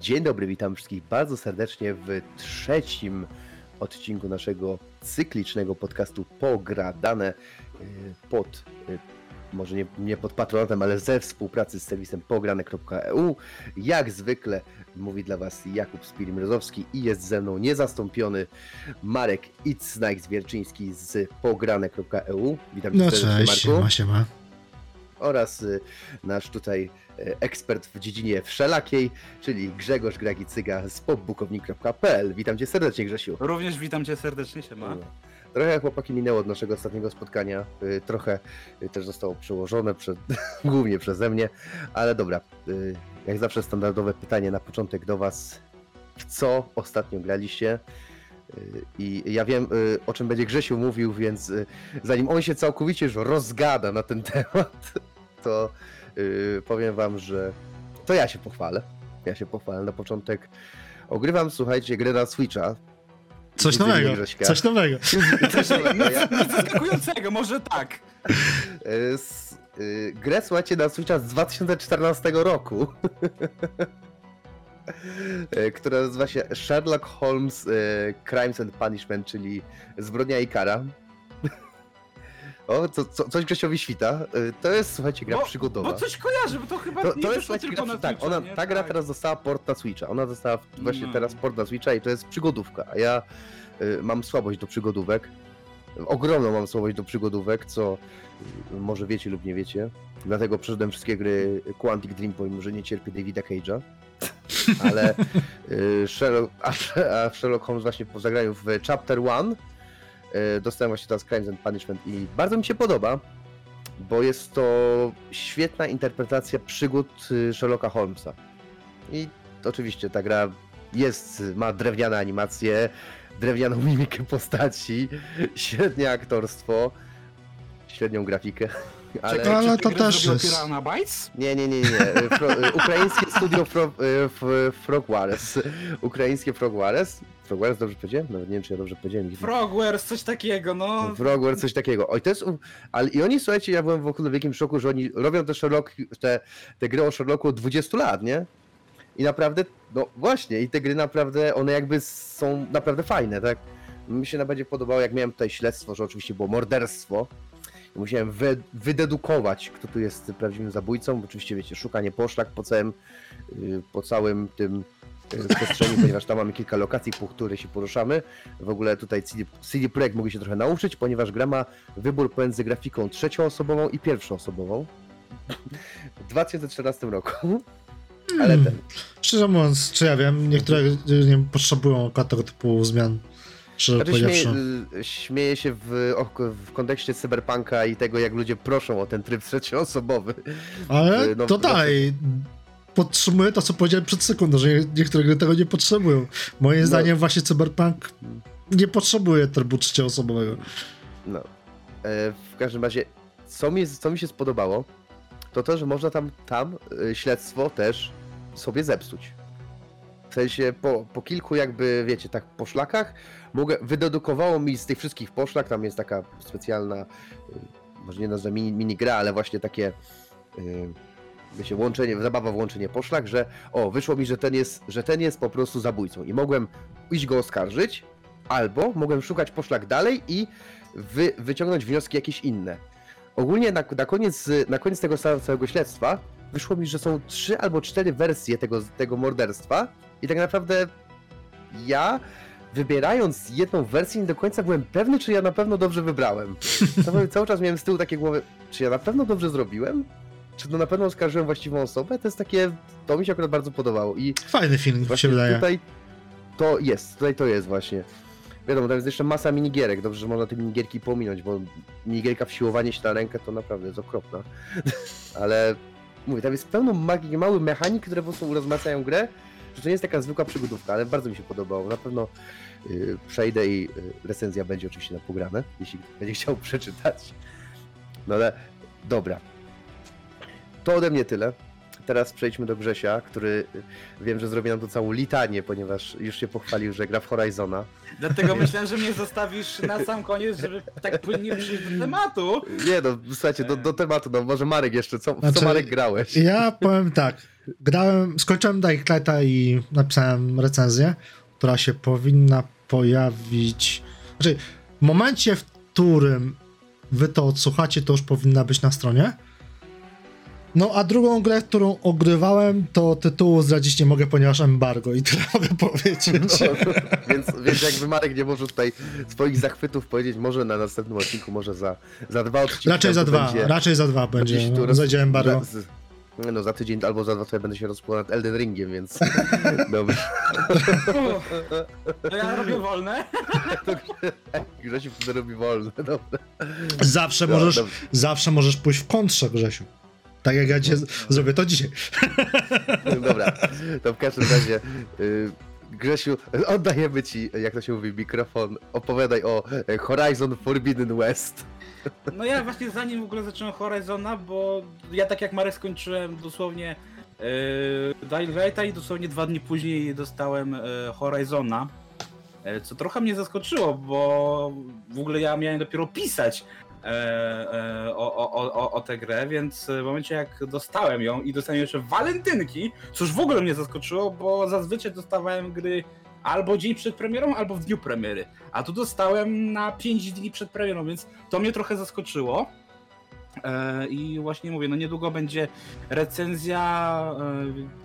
Dzień dobry, witam wszystkich bardzo serdecznie w trzecim odcinku naszego cyklicznego podcastu Pogradane y, pod, y, może nie, nie pod patronatem, ale ze współpracy z serwisem pograne.eu. Jak zwykle mówi dla Was Jakub Spirimrozowski i jest ze mną niezastąpiony Marek Itznak-Zwierczyński z pograne.eu. Witam cię No serdecznie, cześć, Marku siema, siema. Oraz y, nasz tutaj y, ekspert w dziedzinie wszelakiej, czyli Grzegorz Gragicyga z popbukownik.pl. Witam cię serdecznie, Grzesiu. Również witam cię serdecznie, siema. Trochę chłopaki minęło od naszego ostatniego spotkania, y, trochę też zostało przełożone przed, głównie przeze mnie, ale dobra, jak zawsze standardowe pytanie na początek do was. W co ostatnio graliście? I ja wiem, y, o czym będzie Grzesiu mówił, więc y, zanim on się całkowicie już rozgada na ten temat, to y, powiem wam, że to ja się pochwalę. Ja się pochwalę na początek. Ogrywam, słuchajcie, grę na Switcha. Coś nowego, coś nowego. Coś nowego. Ja, Nic zaskakującego, może tak. grę, słuchajcie, na Switcha z 2014 roku. Y, która nazywa się Sherlock Holmes y, Crimes and Punishment, czyli Zbrodnia i Kara. O, co, co, coś Grzesiowi świta. Y, To jest, słuchajcie, gra Bo- przygodowa. Bo coś kojarzy, bo to chyba To, nie to jest tylko gra, na tak, Switcha, ona, nie? ta gra Tak. teraz dostała port na Switcha. Ona dostała właśnie No. teraz port na Switcha i to jest przygodówka. A ja y, mam słabość do przygodówek. Ogromną mam słabość do przygodówek, co y, może wiecie lub nie wiecie. Dlatego przeszedłem wszystkie gry Quantic Dream, pomimo że nie cierpię Davida Cage'a. Ale y, Sherlock, a, Sherlock Holmes właśnie po zagraniu w Chapter 1 y, dostałem właśnie teraz Crimes and Punishment i bardzo mi się podoba, bo jest to świetna interpretacja przygód y, Sherlocka Holmesa. I oczywiście ta gra jest, ma drewniane animacje, drewnianą mimikę postaci, średnie aktorstwo, średnią grafikę, ale... Czekaj, Ale czy to też jest- Piranha Bytes? Nie, nie, nie, nie. nie. Fro, y, ukraińskie studio Fro, y, Frogwares. Ukraińskie Frogwares. Frogwares dobrze powiedziałem? Nawet nie wiem, czy ja dobrze powiedziałem. Frogwares, coś takiego, no. Frogwares, coś takiego. Oj, to jest. Ale i oni, słuchajcie, ja byłem w ogóle w wielkim szoku, że oni robią te Sherlock, te, te gry o Sherlocku od 20 lat, nie? I naprawdę, no właśnie, i te gry naprawdę, one jakby są naprawdę fajne, tak? Mi się najbardziej podobało, jak miałem tutaj śledztwo, że oczywiście było morderstwo. Musiałem wy, wydedukować, kto tu jest prawdziwym zabójcą. Oczywiście, wiecie, szukanie poszlak po całym, y, po całym tym y, przestrzeni, ponieważ tam mamy kilka lokacji, po których się poruszamy. W ogóle tutaj CD, CD Projekt mógł się trochę nauczyć, ponieważ gra ma wybór pomiędzy grafiką trzecioosobową i pierwszoosobową. W 2014 roku. Ale Hmm. ten. Szczerze mówiąc, czy ja wiem, niektóre nie wiem, potrzebują tego typu zmian. Szczerze Znaczy śmieję, y, śmieję się w, w kontekście cyberpunka i tego, jak ludzie proszą o ten tryb trzecioosobowy. Ale y, no, to no- dalej. Podtrzymuję to, co powiedziałem przed sekundą, że nie- niektóre gry tego nie potrzebują. Moim No. zdaniem właśnie Cyberpunk nie potrzebuje trybu trzecioosobowego. No. E, w każdym razie, co mi, co mi się spodobało, to to, że można tam, tam e, śledztwo też sobie zepsuć. W sensie po, po kilku jakby, wiecie, tak poszlakach, mogę, wydedukowało mi z tych wszystkich poszlak, tam jest taka specjalna, e, może nie nazwę mini, mini gra, ale właśnie takie, e, wiecie, łączenie, zabawa w łączenie poszlak, że o, wyszło mi, że ten jest, że ten jest po prostu zabójcą i mogłem iść go oskarżyć, albo mogłem szukać poszlak dalej i wy, wyciągnąć wnioski jakieś inne. Ogólnie na, na, koniec, na koniec tego całego śledztwa wyszło mi, że są trzy albo cztery wersje tego, tego morderstwa i tak naprawdę ja wybierając jedną wersję nie do końca byłem pewny, czy ja na pewno dobrze wybrałem. Cały, cały czas miałem z tyłu takie głowy, czy ja na pewno dobrze zrobiłem? Czy to na pewno oskarżyłem właściwą osobę? To jest takie, to mi się akurat bardzo podobało i Fajny film, się wydaje. tutaj to jest, tutaj to jest właśnie. Wiadomo, tam jest jeszcze masa minigierek, dobrze, że można te minigierki pominąć, bo minigierka w siłowanie się na rękę to naprawdę jest okropna. Ale mówię, tam jest pełno magii, małych mechanik, które po prostu urozmacają grę, że to nie jest taka zwykła przygodówka, ale bardzo mi się podobało. Na pewno przejdę i yy, recenzja będzie oczywiście na pograne, jeśli będzie chciał przeczytać. No ale dobra. To ode mnie tyle. Teraz przejdźmy do Grzesia, który y, wiem, że zrobi nam tu całą litanię, ponieważ już się pochwalił, że gra w Horizona. Dlatego myślałem, że mnie zostawisz na sam koniec, żeby tak płynnie przyjść do tematu. Nie no, słuchajcie, do, do tematu, no może Marek jeszcze, co, w co Znaczy, Marek grałeś? Ja powiem tak. grałem, skończyłem Dying Lighta i napisałem recenzję, która się powinna pojawić. Znaczy, w momencie, w którym wy to odsłuchacie, to już powinna być na stronie. No, a drugą grę, którą ogrywałem, to tytułu zdradzić nie mogę, ponieważ embargo i tyle mogę powiedzieć. No, więc, więc jakby Marek nie może tutaj swoich zachwytów powiedzieć, może na następnym odcinku, może za, za dwa odcinki. Raczej za dwa, raczej za dwa będzie. tu Zajdzie embargo. z- No za tydzień albo za dwa to ja będę się rozpłynął nad Elden Ringiem, więc dobrze. To ja robię wolne. Grzesiu wtedy robi wolne, dobra. Zawsze No, możesz, dobrze. zawsze możesz pójść w kontrze, Grzesiu. Tak jak ja cię zrobię to dzisiaj. Dobra, to w każdym razie y, Grzesiu, oddajemy ci, jak to się mówi, mikrofon. Opowiadaj o Horizon Forbidden West. No ja właśnie zanim w ogóle zacząłem Horizona, bo ja tak jak Marek skończyłem dosłownie yy, Dying Lighta i dosłownie dwa dni później dostałem e, Horizona. E, co trochę mnie zaskoczyło, bo w ogóle ja miałem dopiero pisać o, o, o, o tę grę, więc w momencie jak dostałem ją i dostałem jeszcze walentynki, już w ogóle mnie zaskoczyło, bo zazwyczaj dostawałem gry albo dzień przed premierą, albo w dniu premiery. A tu dostałem na 5 dni przed premierą, więc to mnie trochę zaskoczyło. E, I właśnie mówię, no niedługo będzie recenzja,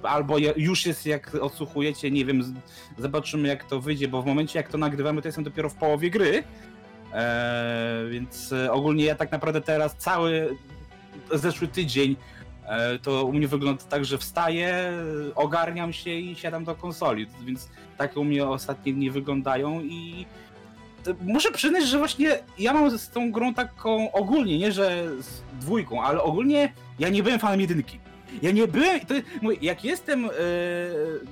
e, albo już jest jak odsłuchujecie, nie wiem, zobaczymy jak to wyjdzie, bo w momencie jak to nagrywamy, to jestem dopiero w połowie gry. E, Więc ogólnie ja tak naprawdę teraz cały zeszły tydzień to u mnie wygląda tak, że wstaję, ogarniam się i siadam do konsoli, więc tak u mnie ostatnie dni wyglądają i muszę przyznać, że właśnie ja mam z tą grą taką ogólnie, nie że z dwójką, ale ogólnie ja nie byłem fanem jedynki. Ja nie byłem, to, jak jestem e,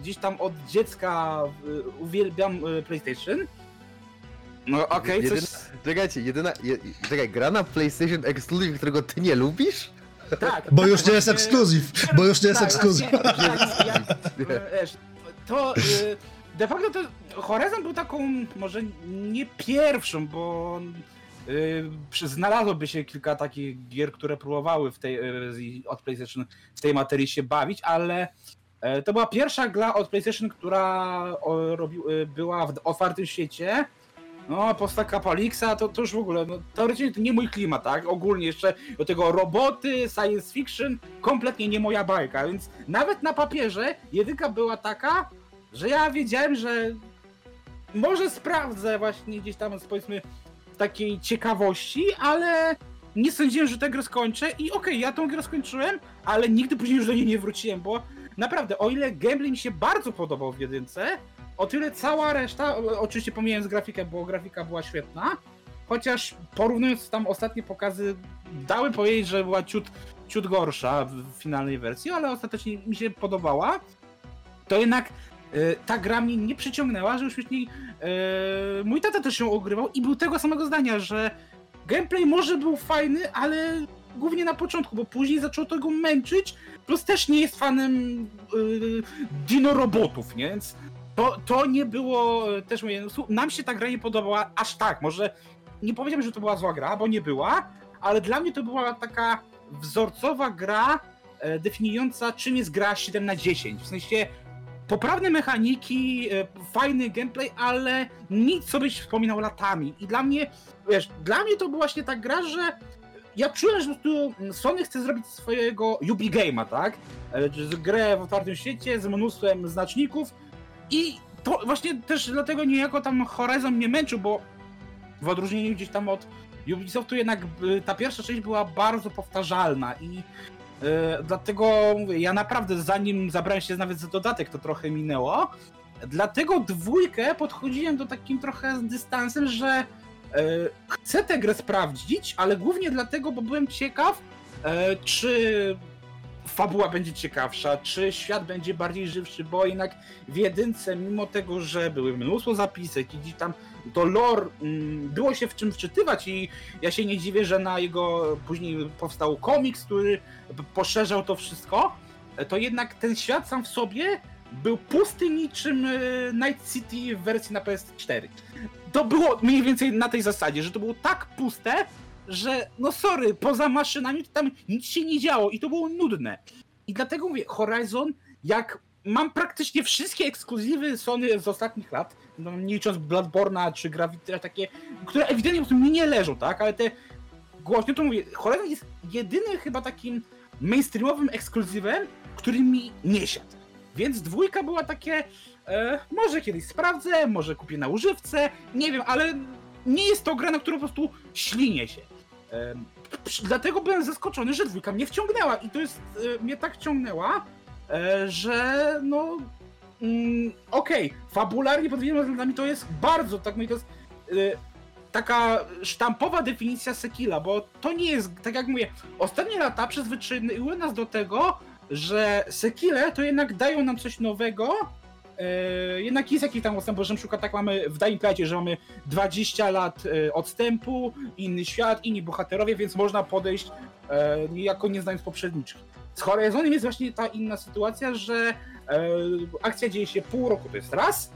gdzieś tam od dziecka, e, uwielbiam e, PlayStation. No okej, Jedyna, coś... Czekajcie, jedyna, je, czekaj, gra na PlayStation Exclusive, którego ty nie lubisz? Tak, Bo tak, już nie jest ekskluzyw. Bo już nie jest Tak, ekskluzyw. tak, ja- wiesz, To y, de facto to Horizon był taką może nie pierwszą, bo y, znalazłoby się kilka takich gier, które próbowały w tej, y, od PlayStation w tej materii się bawić, ale e, to była pierwsza gra od PlayStation, która o, robi, była w otwartym świecie. No, postaka Palixa to, to już w ogóle, no, teoretycznie to nie mój klimat, tak? Ogólnie jeszcze do tego roboty, science fiction, kompletnie nie moja bajka, więc nawet na papierze jedynka była taka, że ja wiedziałem, że może sprawdzę właśnie gdzieś tam powiedzmy takiej ciekawości, ale nie sądziłem, że tę grę skończę i okej, ja tą grę skończyłem, ale nigdy później już do niej nie wróciłem, bo naprawdę, o ile gameplay mi się bardzo podobał w jedynce, o tyle cała reszta, oczywiście pomijając grafikę, bo grafika była świetna, chociaż porównując tam ostatnie pokazy, dały powiedzieć, że była ciut, ciut gorsza w finalnej wersji, ale ostatecznie mi się podobała, to jednak e, ta gra mnie nie przyciągnęła, że już wcześniej e, mój tata też ją ogrywał i był tego samego zdania, że gameplay może był fajny, ale głównie na początku, bo później zaczął to go męczyć, plus też nie jest fanem yy, dino robotów, nie? Więc to, to nie było, e, też słu- nam się ta gra nie podobała aż tak, może nie powiedziałbym, że to była zła gra, bo nie była, ale dla mnie to była taka wzorcowa gra e, definiująca czym jest gra 7 na 10, w sensie poprawne mechaniki, e, fajny gameplay, ale nic co byś wspominał latami. I dla mnie, wiesz, dla mnie to była właśnie ta gra, że ja czułem, że po prostu Sony chce zrobić swojego Yubi Game'a, tak? E, Grę w otwartym świecie z mnóstwem znaczników i to właśnie też dlatego niejako tam Horizon mnie męczył, bo w odróżnieniu gdzieś tam od Ubisoftu jednak y, ta pierwsza część była bardzo powtarzalna i y, dlatego ja naprawdę zanim zabrałem się nawet za dodatek, to trochę minęło. Dlatego dwójkę podchodziłem do takim trochę z dystansem, że y, chcę tę grę sprawdzić, ale głównie dlatego, bo byłem ciekaw, e, czy fabuła będzie ciekawsza, czy świat będzie bardziej żywszy, bo jednak w jedynce, mimo tego, że były mnóstwo zapisek i gdzieś tam to lore mm, było się w czym wczytywać i ja się nie dziwię, że na jego później powstał komiks, który poszerzał to wszystko, to jednak ten świat sam w sobie był pusty niczym e, Night City w wersji na PS4. To było mniej więcej na tej zasadzie, że to było tak puste, że no sorry, poza maszynami to tam nic się nie działo i to było nudne. I dlatego mówię, Horizon, jak mam praktycznie wszystkie ekskluzywy Sony z ostatnich lat, no, nie licząc Bloodborne'a czy Gravity, takie, które ewidentnie po prostu mi nie leżą, tak? Ale te głośno to mówię, Horizon jest jedynym chyba takim mainstreamowym ekskluzywem, który mi nie siadł. Więc dwójka była takie, e, może kiedyś sprawdzę, może kupię na używce, nie wiem, ale nie jest to gra, na którą po prostu ślinie się. Dlatego byłem zaskoczony, że dwójka mnie wciągnęła i to jest, e, mnie tak wciągnęła, e, że no mm, okej, fabularnie pod wieloma względami to jest bardzo, tak mówię, to jest e, taka sztampowa definicja Sekila, bo to nie jest, tak jak mówię, ostatnie lata przyzwyczaiły nas do tego, że Sekile to jednak dają nam coś nowego, e, jednak jest jakiś tam odstęp, bo na przykład tak mamy w Dying Lightie, że mamy 20 lat e, odstępu, inny świat, inni bohaterowie, więc można podejść e, niejako nie znając poprzedniczki. Z Horizonem jest właśnie ta inna sytuacja, że e, akcja dzieje się pół roku, to jest raz,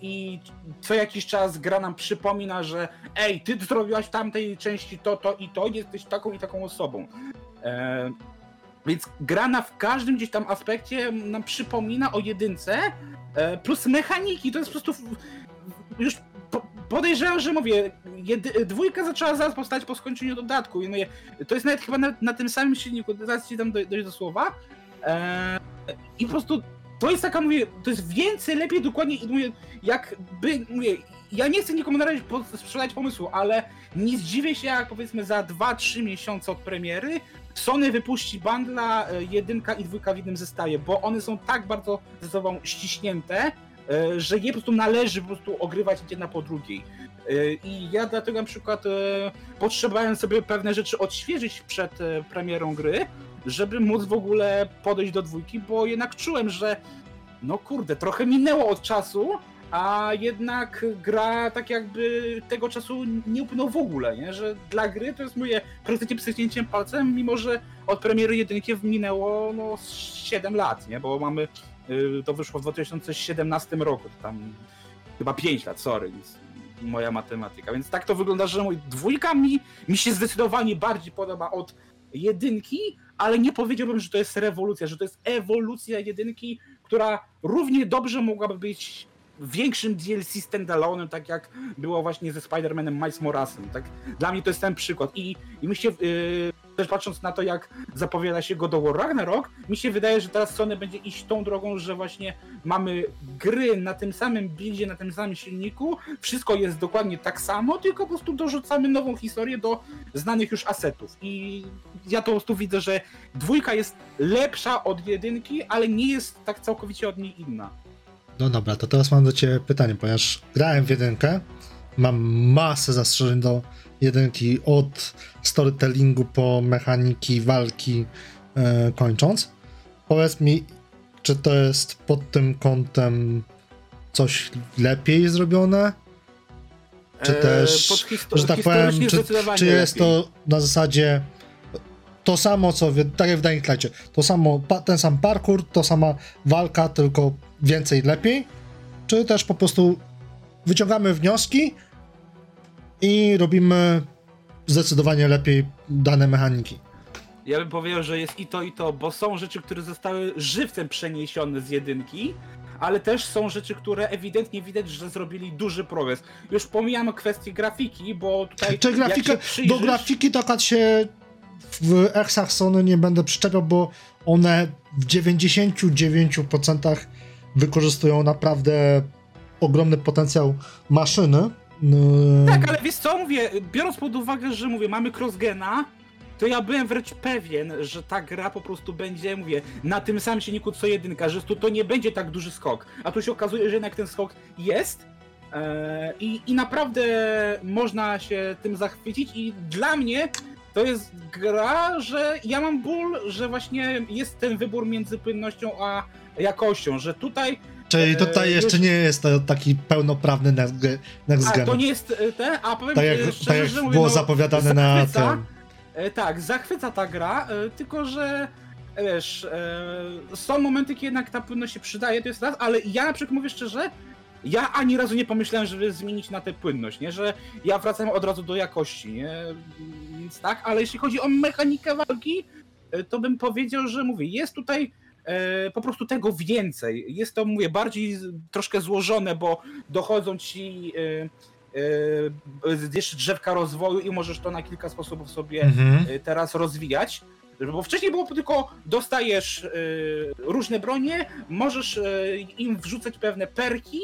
i co jakiś czas gra nam przypomina, że ej, ty zrobiłaś w tamtej części to, to i to, jesteś taką i taką osobą. Więc gra na w każdym gdzieś tam aspekcie nam przypomina o jedynce, e, plus mechaniki, to jest po prostu już po, podejrzewam, że mówię, jedy, dwójka zaczęła zaraz powstać po skończeniu dodatku. I mówię, to jest nawet chyba na, na tym samym silniku, zaraz ci doj- dojść do słowa. E, i po prostu to jest taka, mówię, to jest więcej, lepiej, dokładnie, mówię, jakby, mówię, ja nie chcę nikomu na razie sprzedać pomysłu, ale nie zdziwię się, jak powiedzmy za 2-3 miesiące od premiery Sony wypuści bundla e, jedynka i dwójka w jednym zestawie, bo one są tak bardzo ze sobą ściśnięte, e, że je po prostu należy po prostu ogrywać jedna po drugiej. E, I ja dlatego na przykład potrzebowałem sobie pewne rzeczy odświeżyć przed premierą gry, żeby móc w ogóle podejść do dwójki, bo jednak czułem, że no kurde, trochę minęło od czasu, a jednak gra tak jakby tego czasu nie upłynął w ogóle, nie? że dla gry to jest moje praktycznie pstryknięciem palcem, mimo że od premiery jedynki minęło no 7 lat, nie? bo mamy, y, to wyszło w 2017 roku, to tam chyba 5 lat, sorry, więc moja matematyka, więc tak to wygląda, że dwójka mi, mi się zdecydowanie bardziej podoba od jedynki, ale nie powiedziałbym, że to jest rewolucja, że to jest ewolucja jedynki, która równie dobrze mogłaby być większym DLC standalone'em, tak jak było właśnie ze Spider-Manem Miles Morasem. Tak? Dla mnie to jest ten przykład. I, i mi yy, też patrząc na to, jak zapowiada się God of War Ragnarok, mi się wydaje, że teraz Sony będzie iść tą drogą, że właśnie mamy gry na tym samym buildzie, na tym samym silniku, wszystko jest dokładnie tak samo, tylko po prostu dorzucamy nową historię do znanych już asetów. I ja to po prostu widzę, że dwójka jest lepsza od jedynki, ale nie jest tak całkowicie od niej inna. No dobra, to teraz mam do Ciebie pytanie, ponieważ grałem w jedynkę, mam masę zastrzeżeń do jedynki, od storytellingu po mechaniki, walki e, kończąc. Powiedz mi, czy to jest pod tym kątem coś lepiej zrobione? Czy też, pod histo- że tak powiem, czy, czy jest lepiej. to na zasadzie to samo, co w, tak jak w Dying Light'cie, to samo, pa, ten sam parkour, to sama walka, tylko więcej, lepiej? Czy też po prostu wyciągamy wnioski i robimy zdecydowanie lepiej dane mechaniki? Ja bym powiedział, że jest i to, i to, bo są rzeczy, które zostały żywcem przeniesione z jedynki, ale też są rzeczy, które ewidentnie widać, że zrobili duży progres. Już pomijam kwestię grafiki, bo tutaj. Czy grafika, przyjrzysz- do grafiki akurat się w Exach Sony nie będę przyczepiał, bo one w 99% wykorzystują naprawdę ogromny potencjał maszyny. Yy, Tak, ale wiesz co, mówię, biorąc pod uwagę, że mówię, mamy crossgena, to ja byłem wręcz pewien, że ta gra po prostu będzie, mówię, na tym samym silniku co jedynka, że tu to nie będzie tak duży skok. A tu się okazuje, że jednak ten skok jest. e, I, I naprawdę można się tym zachwycić i dla mnie to jest gra, że ja mam ból, że właśnie jest ten wybór między płynnością a jakością, że tutaj Czyli tutaj Eee, jeszcze nie jest to taki pełnoprawny next, ge- next a, gen. to nie jest e, ten, a powiem Tak jak, e, szczerze, tak jak że mówię, było no, zapowiadane na zachwyca. tym. E, tak, zachwyca ta gra, e, tylko że e, wiesz, e, są momenty, kiedy jednak ta płynność się przydaje, to jest raz, ale ja na przykład mówię szczerze, ja ani razu nie pomyślałem, żeby zmienić na tę płynność, nie? Że ja wracam od razu do jakości, nie? Więc tak, ale jeśli chodzi o mechanikę walki, e, to bym powiedział, że mówię, jest tutaj e, po prostu tego więcej. Jest to, mówię, bardziej troszkę złożone, bo dochodzą ci e, e, jeszcze drzewka rozwoju i możesz to na kilka sposobów sobie Mhm. teraz rozwijać. Bo wcześniej było tylko dostajesz różne bronie, możesz im wrzucać pewne perki,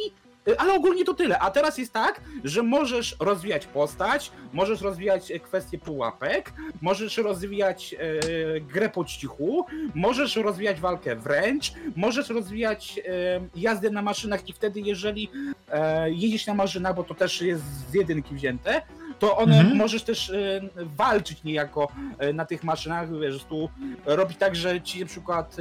ale ogólnie to tyle. A teraz jest tak, że możesz rozwijać postać, możesz rozwijać y, kwestie pułapek, możesz rozwijać y, grę po cichu, możesz rozwijać walkę wręcz, możesz rozwijać y, jazdę na maszynach i wtedy jeżeli e, jedziesz na maszynach, bo to też jest z jedynki wzięte, to one Mhm. możesz też e, walczyć niejako e, na tych maszynach, wiesz, tu robi tak, że ci na przykład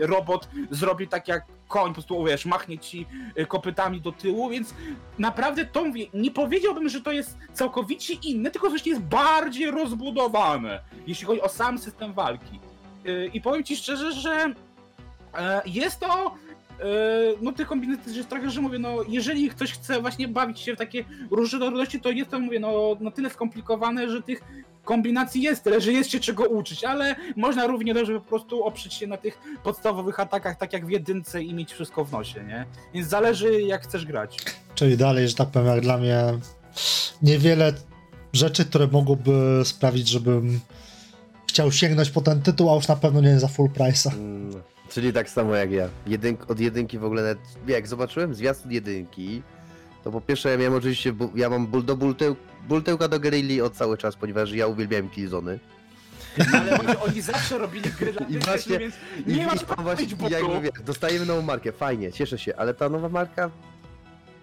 e, robot zrobi tak jak koń, po prostu wiesz, machnie ci e, kopytami do tyłu, więc naprawdę to mówię, nie powiedziałbym, że to jest całkowicie inne, tylko że jest bardziej rozbudowane, jeśli chodzi o sam system walki. E, I powiem ci szczerze, że e, jest to e, no tych kombinacji jest trochę, że mówię, no jeżeli ktoś chce właśnie bawić się w takie różnorodności, to jest to, mówię, no na tyle skomplikowane, że tych kombinacji jest tyle, że jest się czego uczyć, ale można równie dobrze po prostu oprzeć się na tych podstawowych atakach, tak jak w jedynce i mieć wszystko w nosie, nie? Więc zależy jak chcesz grać. Czyli dalej, że tak powiem, jak dla mnie niewiele rzeczy, które mogłyby sprawić, żebym chciał sięgnąć po ten tytuł, a już na pewno nie za full price'a. Mm, czyli tak samo jak ja. Jedynk, od jedynki w ogóle, nawet, jak zobaczyłem zwiastun jedynki, to po pierwsze ja miałem oczywiście, ja mam ból do bulteł, bultełka do Guerrilli od cały czas, ponieważ ja uwielbiałem Killzony. Ale oni, oni zawsze robili gry dla I właśnie- więc I, nie i masz prawa właśnie, wiesz, dostajemy nową markę, fajnie, cieszę się, ale ta nowa marka,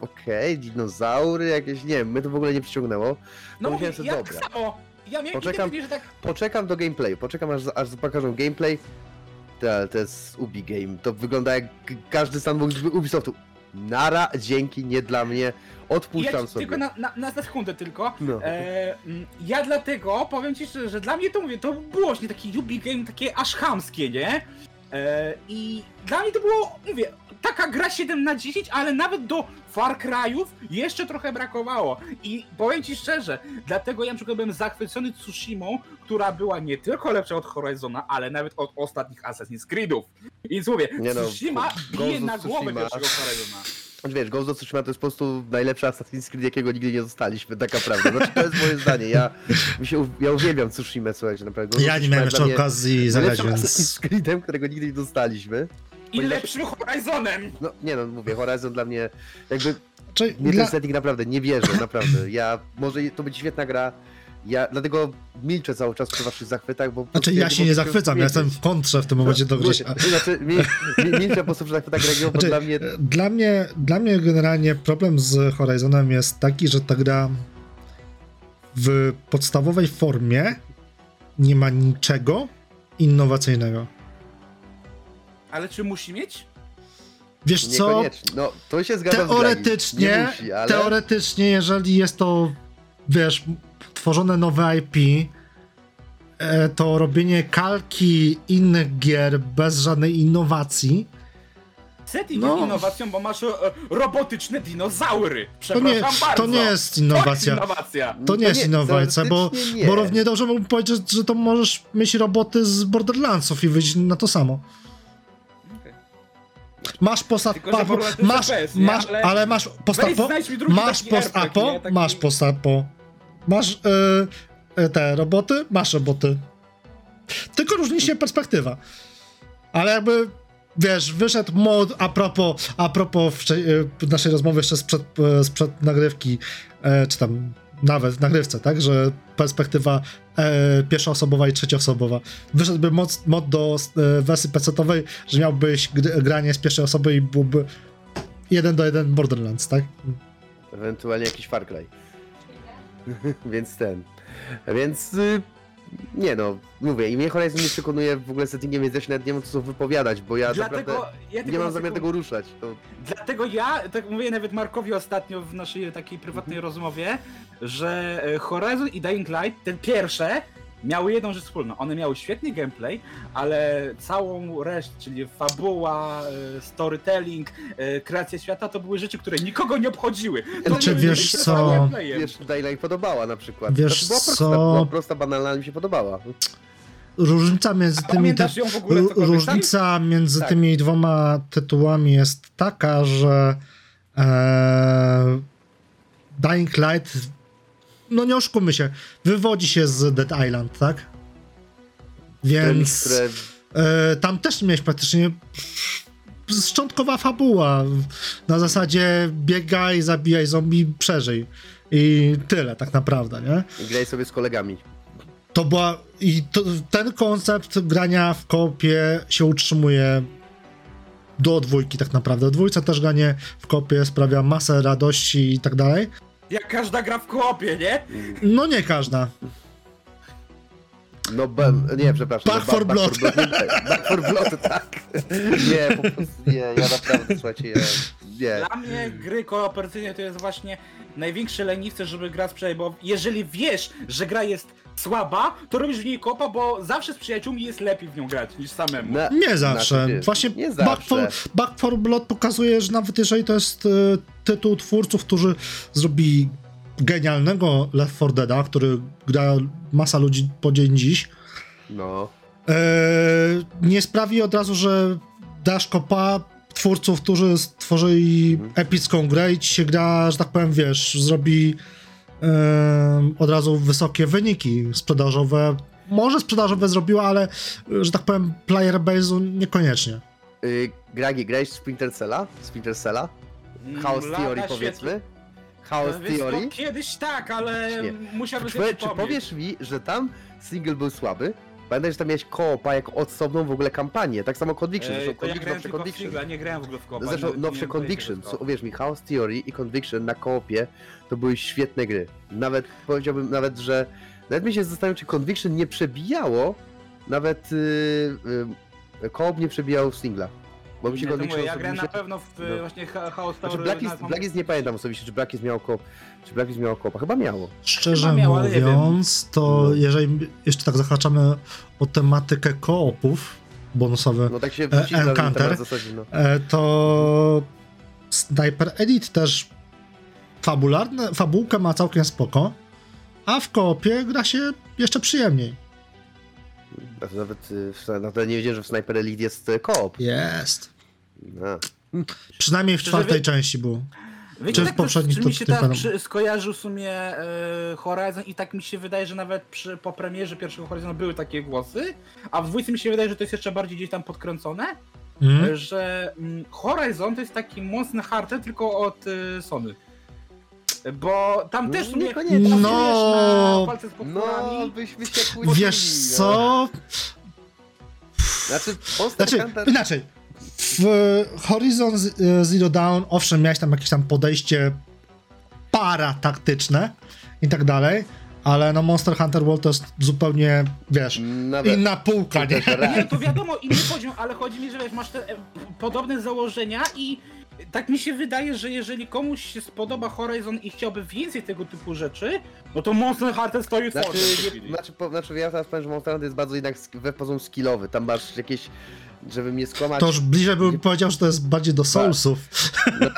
okej, dinozaury jakieś, nie wiem, mnie to w ogóle nie przyciągnęło. No mówię, ja dobra. tak samo. Ja miałem Poczekam- tak Poczekam do gameplayu, poczekam aż, aż pokażą gameplay. To, to jest Ubi Game, to wygląda jak każdy sandbox z Ubisoftu. Nara, dzięki, nie dla mnie, ja odpuszczam ci sobie. tylko na, na, na sekundę tylko. No. E, mm, ja dlatego powiem ci szczerze, że dla mnie to mówię, to było właśnie taki Yubi game takie aż chamskie, nie? E, I dla mnie to było, mówię, taka gra 7 na 10, ale nawet do Far Cry'ów jeszcze trochę brakowało. I powiem ci szczerze, dlatego ja na przykład byłem zachwycony Tsushimą, która była nie tylko lepsza od Horizona, ale nawet od ostatnich Assassin's Creedów. Więc mówię, Nie no, Tsushima Ghost bije na głowę Tsushima. pierwszego Horizona. Znaczy, Wiesz, Ghost of Tsushima to jest po prostu najlepszy Assassin's Creed, jakiego nigdy nie dostaliśmy, taka prawda. Znaczy, to jest moje zdanie, ja, mi się, ja uwielbiam Tsushima, słuchajcie, naprawdę. Ghost Ja nie miałem jeszcze okazji zagrać, więc... Assassin's Creedem, którego nigdy nie dostaliśmy. I Ponieważ- lepszym Horizonem! No, nie no, mówię, Horizon dla mnie, jakby, Czyli mnie dla... ten setting naprawdę nie wierzę, naprawdę. Ja, może to być świetna gra, ja dlatego milczę cały czas przy waszych zachwytach, bo... po Znaczy prostu ja się mogę nie zachwycam, ja wiedzieć. jestem w kontrze w tym momencie do Grzesia. Znaczy, mi, mi, milczę po prostu przy zachwytach Regio, bo Znaczy, dla mnie... Dla mnie, dla mnie generalnie problem z Horizonem jest taki, że ta gra w podstawowej formie nie ma niczego innowacyjnego. Ale czy musi mieć? Wiesz co? No, to się zgadza z Teoretycznie. Nie musi, ale... teoretycznie, jeżeli jest to, wiesz, tworzone nowe IP, e, to robienie kalki innych gier bez żadnej innowacji, Setting No. jest innowacją, bo masz e, robotyczne dinozaury. to Przepraszam nie, bardzo. to nie jest To jest innowacja. innowacja. To nie jest innowacja, bo, nie. bo równie dobrze mógłbym powiedzieć, że to możesz mieć roboty z Borderlandsów i wyjść na to samo. Masz post Tylko, że Borderlands to jest masz, FPS, nie? masz, Ale ale masz post Weź znajdź mi drugi masz taki RPG, apo, taki- masz post apo, masz y, y, te roboty, masz roboty. Tylko różni się perspektywa. Ale jakby wiesz, wyszedł mod a propos, a propos wcze- y, naszej rozmowy jeszcze sprzed, y, sprzed nagrywki, e, czy tam nawet nagrywce, tak, że perspektywa e, pierwszoosobowa i trzecioosobowa. Wyszedłby mod, mod do e, wersji PC-owej, że miałbyś gr- granie z pierwszej osoby i byłby jeden do jeden Borderlands, tak? Ewentualnie jakiś Far Cry. Więc ten. Więc... Y... Nie no, mówię, i mnie Horizon nie przekonuje w ogóle settingiem, więc ja się nawet nie mam co wypowiadać, bo ja Dlatego, naprawdę ja nie mam na zamiar sekundę- tego ruszać. To... Dlatego ja, tak mówię nawet Markowi ostatnio w naszej takiej prywatnej rozmowie, że e, Horizon i Dying Light, te pierwsze, miały jedną rzecz wspólną. One miały świetny gameplay, ale całą resztę, czyli fabuła, e, storytelling, e, kreacja świata, to były rzeczy, które nikogo nie obchodziły. To Znaczy, były wiesz co? Wiesz, Daylight podobała na przykład. Wiesz Znaczy, była prosta, co? była prosta, banalna, mi się podobała. różnica między tymi... cokolwiek Różnica między Tak. tymi dwoma tytułami jest taka, że e, Dying Light, no nie oszukujmy się, wywodzi się z Dead Island, tak? Więc Które, e, tam też miałeś praktycznie szczątkowa fabuła. Na zasadzie biegaj, zabijaj zombie, przeżyj. I tyle tak naprawdę, nie? graj sobie z kolegami. To była. I to, ten koncept grania w kopie się utrzymuje do dwójki, tak naprawdę. Dwójce też granie w kopie sprawia masę radości i tak dalej. Jak każda gra w koopie, nie? No nie każda. No, nie, przepraszam. Back no, for Blood. Back for Blood, nie, back for Blood, tak. Nie, po prostu nie, ja naprawdę, słuchajcie, ja, nie. Dla mnie gry kooperacyjne to jest właśnie największy leniwce, żeby gra sprzedać, bo jeżeli wiesz, że gra jest słaba, to robisz w niej kopa, bo zawsze z przyjaciółmi jest lepiej w nią grać niż samemu. Na, Nie zawsze. Znaczy, Właśnie nie Back for, zawsze. Back for Blood pokazuje, że nawet jeżeli to jest e, tytuł twórców, którzy zrobili genialnego Left 4 Deada, który gra masa ludzi po dzień dziś, No, e, nie sprawi od razu, że dasz kopa twórców, którzy stworzyli Mhm. epicką grę i ci się gra, że tak powiem, wiesz, zrobi od razu wysokie wyniki sprzedażowe. Może sprzedażowe zrobiła, ale, że tak powiem, player base'u niekoniecznie. y, Gragi, grałeś Splinter Cella? Splinter Cella? Mm, Chaos lata Theory świetla. powiedzmy? Chaos wiesz Theory? Kiedyś tak, ale Nie. musiałbym Czy, sobie czy powiesz mi, że tam single był słaby? Pamiętaj, że tam miałeś koopa jako osobną w ogóle kampanię. Tak samo Conviction, Ej, zresztą to ja Conviction, grałem nowsze tylko w Conviction. singla, nie grałem w ogóle w koopa. Zresztą nowsze Conviction, co uwierz mi, Chaos Theory i Conviction na koopie to były świetne gry. Nawet powiedziałbym nawet, że nawet mi się zastanawiam, czy Conviction nie przebijało, nawet yy, yy, koop nie przebijał singla. Bo mi się Nie, to Conviction mówię, ja grałem na pewno w no. właśnie Ha- Chaos Znaczy Theory. Blackist, na- Blackist nie pamiętam osobiście, czy Blackist miał koop, czy Blackist miał koopa, chyba miało. Szczerze Chyba miał, ale nie mówiąc, to No. jeżeli jeszcze tak zahaczamy o tematykę koopów bonusowe, No tak się E, Encounter. zasadzie, no. e, to Sniper Elite też fabularne, fabułkę ma całkiem spoko, a w koopie gra się jeszcze przyjemniej. Nawet, y, w- nawet nie wiedziałem, że w Sniper Elite jest y, koop. Jest. No. Przynajmniej w czwartej wie- części był. Wiecie, tak poprzednich to- mi się nie tak przy, skojarzył w sumie e, Horizon i tak mi się wydaje, że nawet przy, po premierze pierwszego Horizonu były takie głosy, a w dwójce mi się wydaje, że to jest jeszcze bardziej gdzieś tam podkręcone, Mhm. e, że mm, Horizon to jest taki mocny hardware tylko od e, Sony. Bo tam No, też niekoniecznie. pracujesz No. na walce z No, byśmy się kłócili. Wiesz no. co? Znaczy, Monster Znaczy, Hunter... inaczej. W Horizon Z- e, Zero Dawn, owszem, miałeś tam jakieś tam podejście parataktyczne i tak dalej, ale no Monster Hunter World to jest zupełnie, wiesz, Nawet... inna półka, nie? Też. Nie, to wiadomo, inny poziom, ale chodzi mi, że wiesz, masz te e, podobne założenia i tak mi się wydaje, że jeżeli komuś się spodoba Horizon i chciałby więcej tego typu rzeczy, no to Monster Hunter stoi Znaczy, nie, znaczy, po, znaczy, ja teraz powiem, że Monster Hunter jest bardzo jednak we pozór skillowy. Tam masz jakieś, żeby mnie skłamać... To już bliżej bym powiedział, że to jest bardziej do Soulsów. No,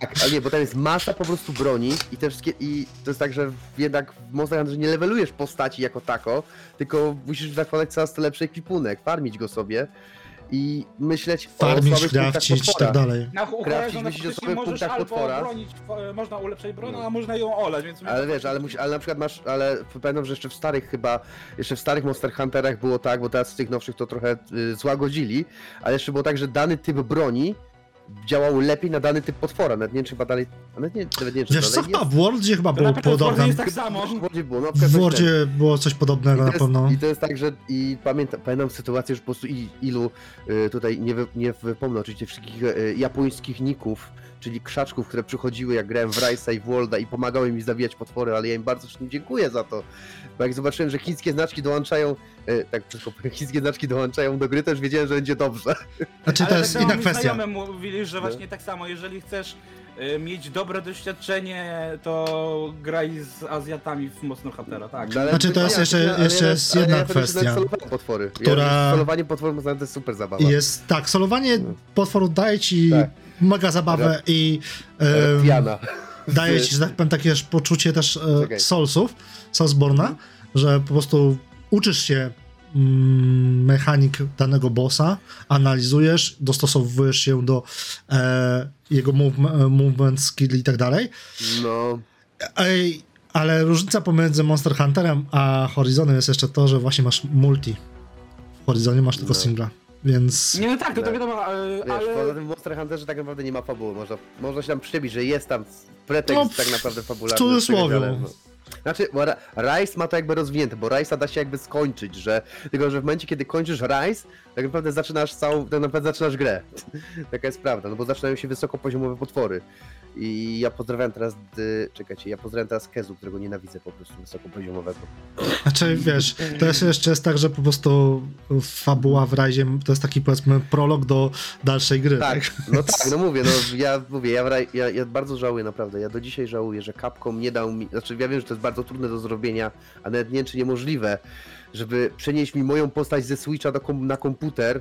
tak, ale nie, bo tam jest masa po prostu broni i te wszystkie, i to jest tak, że jednak w Monster Hunter nie levelujesz postaci jako tako, tylko musisz zakładać coraz to lepszy ekwipunek, farmić go sobie i myśleć o Farmić, słabych i tak dalej. Na u Crafting Horizona myślisz o możesz punktach potwora. bronić, można ulepszać broń, a można ją olać, więc... Ale wiesz, ale, musi, ale na przykład masz, ale pamiętam, że jeszcze w starych chyba, jeszcze w starych Monster Hunterach było tak, bo teraz w tych nowszych to trochę y, złagodzili, ale jeszcze było tak, że dany typ broni działał lepiej na dany typ potwora, nawet nie wiem, czy chyba dalej, nawet nie, nawet nie Wiesz co, chyba w Worldzie chyba było podobne. jest tak samo. W Wordzie było, no, W Wordzie było coś podobnego to, na pewno. I to jest tak, że i pamiętam, pamiętam sytuację, że po prostu ilu y, tutaj nie, wy, nie wypomnę oczywiście wszystkich y, japońskich ników, czyli krzaczków, które przychodziły jak grałem w Rice'a i w Worlda i pomagały mi zabijać potwory, ale ja im bardzo wszystkim dziękuję za to. Bo jak zobaczyłem, że chińskie znaczki dołączają, tak wszystko, chińskie znaczki dołączają do gry, już wiedziałem, że będzie dobrze. Znaczy to Ale jest tak inna mi kwestia. znajomi mówili, że właśnie tak samo, jeżeli chcesz y, mieć dobre doświadczenie, to graj z Azjatami w Monster Huntera, tak. No, ale- Znaczy, to jest ja- jeszcze- ale jeszcze ja- jest ale jedna ja kwestia, potwory. która- Ja, solowanie potworów to jest super zabawa. Jest tak, solowanie potworów daje ci Tak. mega zabawę i Piana. daje ci, że tak powiem, takie poczucie też e, Czekaj. Soulsów, Soulsborna, że po prostu uczysz się mm, mechanik danego bossa, analizujesz, dostosowujesz się do e, jego move, movement, skill i tak dalej. No, Ej, ale różnica pomiędzy Monster Hunterem a Horizonem jest jeszcze to, że właśnie masz multi. W Horizonie masz tylko No. singla, więc... Nie, no tak, to, to Tak. wiadomo, ale... wiesz, poza tym w Monster Hunterze tak naprawdę nie ma fabuły. Można, można się tam przybić, że jest tam pretekst No, tak naprawdę fabularny. w cudzysłowie. Znaczy, bo Rise ma to jakby rozwinięte, bo Rise'a da się jakby skończyć, że tylko, że w momencie, kiedy kończysz Rise, tak naprawdę zaczynasz całą, tak naprawdę zaczynasz grę. Taka jest prawda, no bo zaczynają się wysokopoziomowe potwory. I ja pozdrawiam teraz, dy... czekajcie, ja pozdrawiam teraz Kezu, którego nienawidzę po prostu wysokopoziomowego. Znaczy, wiesz, to jest jeszcze jest tak, że po prostu fabuła w razie to jest taki, powiedzmy, prolog do dalszej gry, tak? Tak, no tak, no mówię, no ja mówię, ja, ja, ja bardzo żałuję naprawdę, ja do dzisiaj żałuję, że Capcom nie dał mi, znaczy ja wiem, że to jest bardzo trudne do zrobienia, a nawet nie wiem, czy niemożliwe, żeby przenieść mi moją postać ze Switcha do na komputer.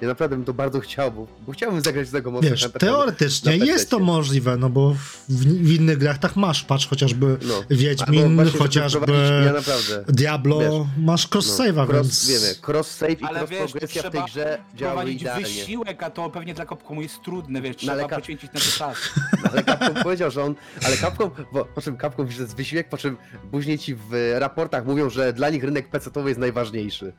Ja naprawdę bym to bardzo chciał, bo, bo chciałbym zagrać z tego Monster Wiesz, teoretycznie na jest to możliwe, no bo w, w innych grach tak masz, patrz chociażby No. Wiedźmin, Albo chociażby Ja naprawdę. Diablo, wiesz, masz cross-save'a, no, cross, więc... Wiemy, cross-save i Ale wiesz, to cross-progresja w tej trzeba grze prowadzić idealnie. wysiłek, a to pewnie dla Capcomu jest trudne, wiesz, trzeba ale Cap- poświęcić na to czas. Ale Capcom powiedział, że on. Ale Capcom, bo, po czym Capcom jest wysiłek, po czym później ci w raportach mówią, że dla nich rynek PC-towy jest najważniejszy.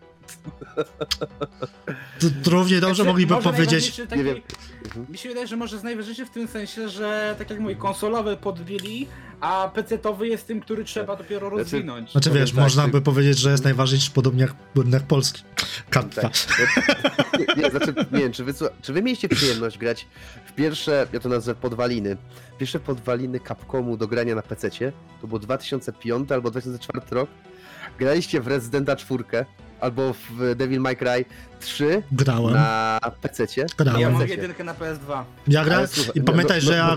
To, to równie dobrze Znaczy, mogliby powiedzieć... Taki, Nie wiem. Mhm. Mi się wydaje, że może jest najważniejszy w tym sensie, że tak jak mój konsolowy podbili, a PC-towy jest tym, który trzeba dopiero Znaczy- rozwinąć. Znaczy wiesz, tak, można ty- by powiedzieć, że jest najważniejszy podobnie jak budynek Polski. Kartwa. Tak. Nie, nie, znaczy, nie wiem, czy wy, czy wy mieliście przyjemność grać w pierwsze, ja to nazwę podwaliny, pierwsze podwaliny Capcomu do grania na PC-cie, to było 2005 albo 2004 rok, graliście w Residenta 4 albo w Devil May Cry 3 Grałem, na PC-cie. Ja grałem. mam PC-cie. jedynkę na PS2. Ja grałem i no, pamiętaj, no, że ja...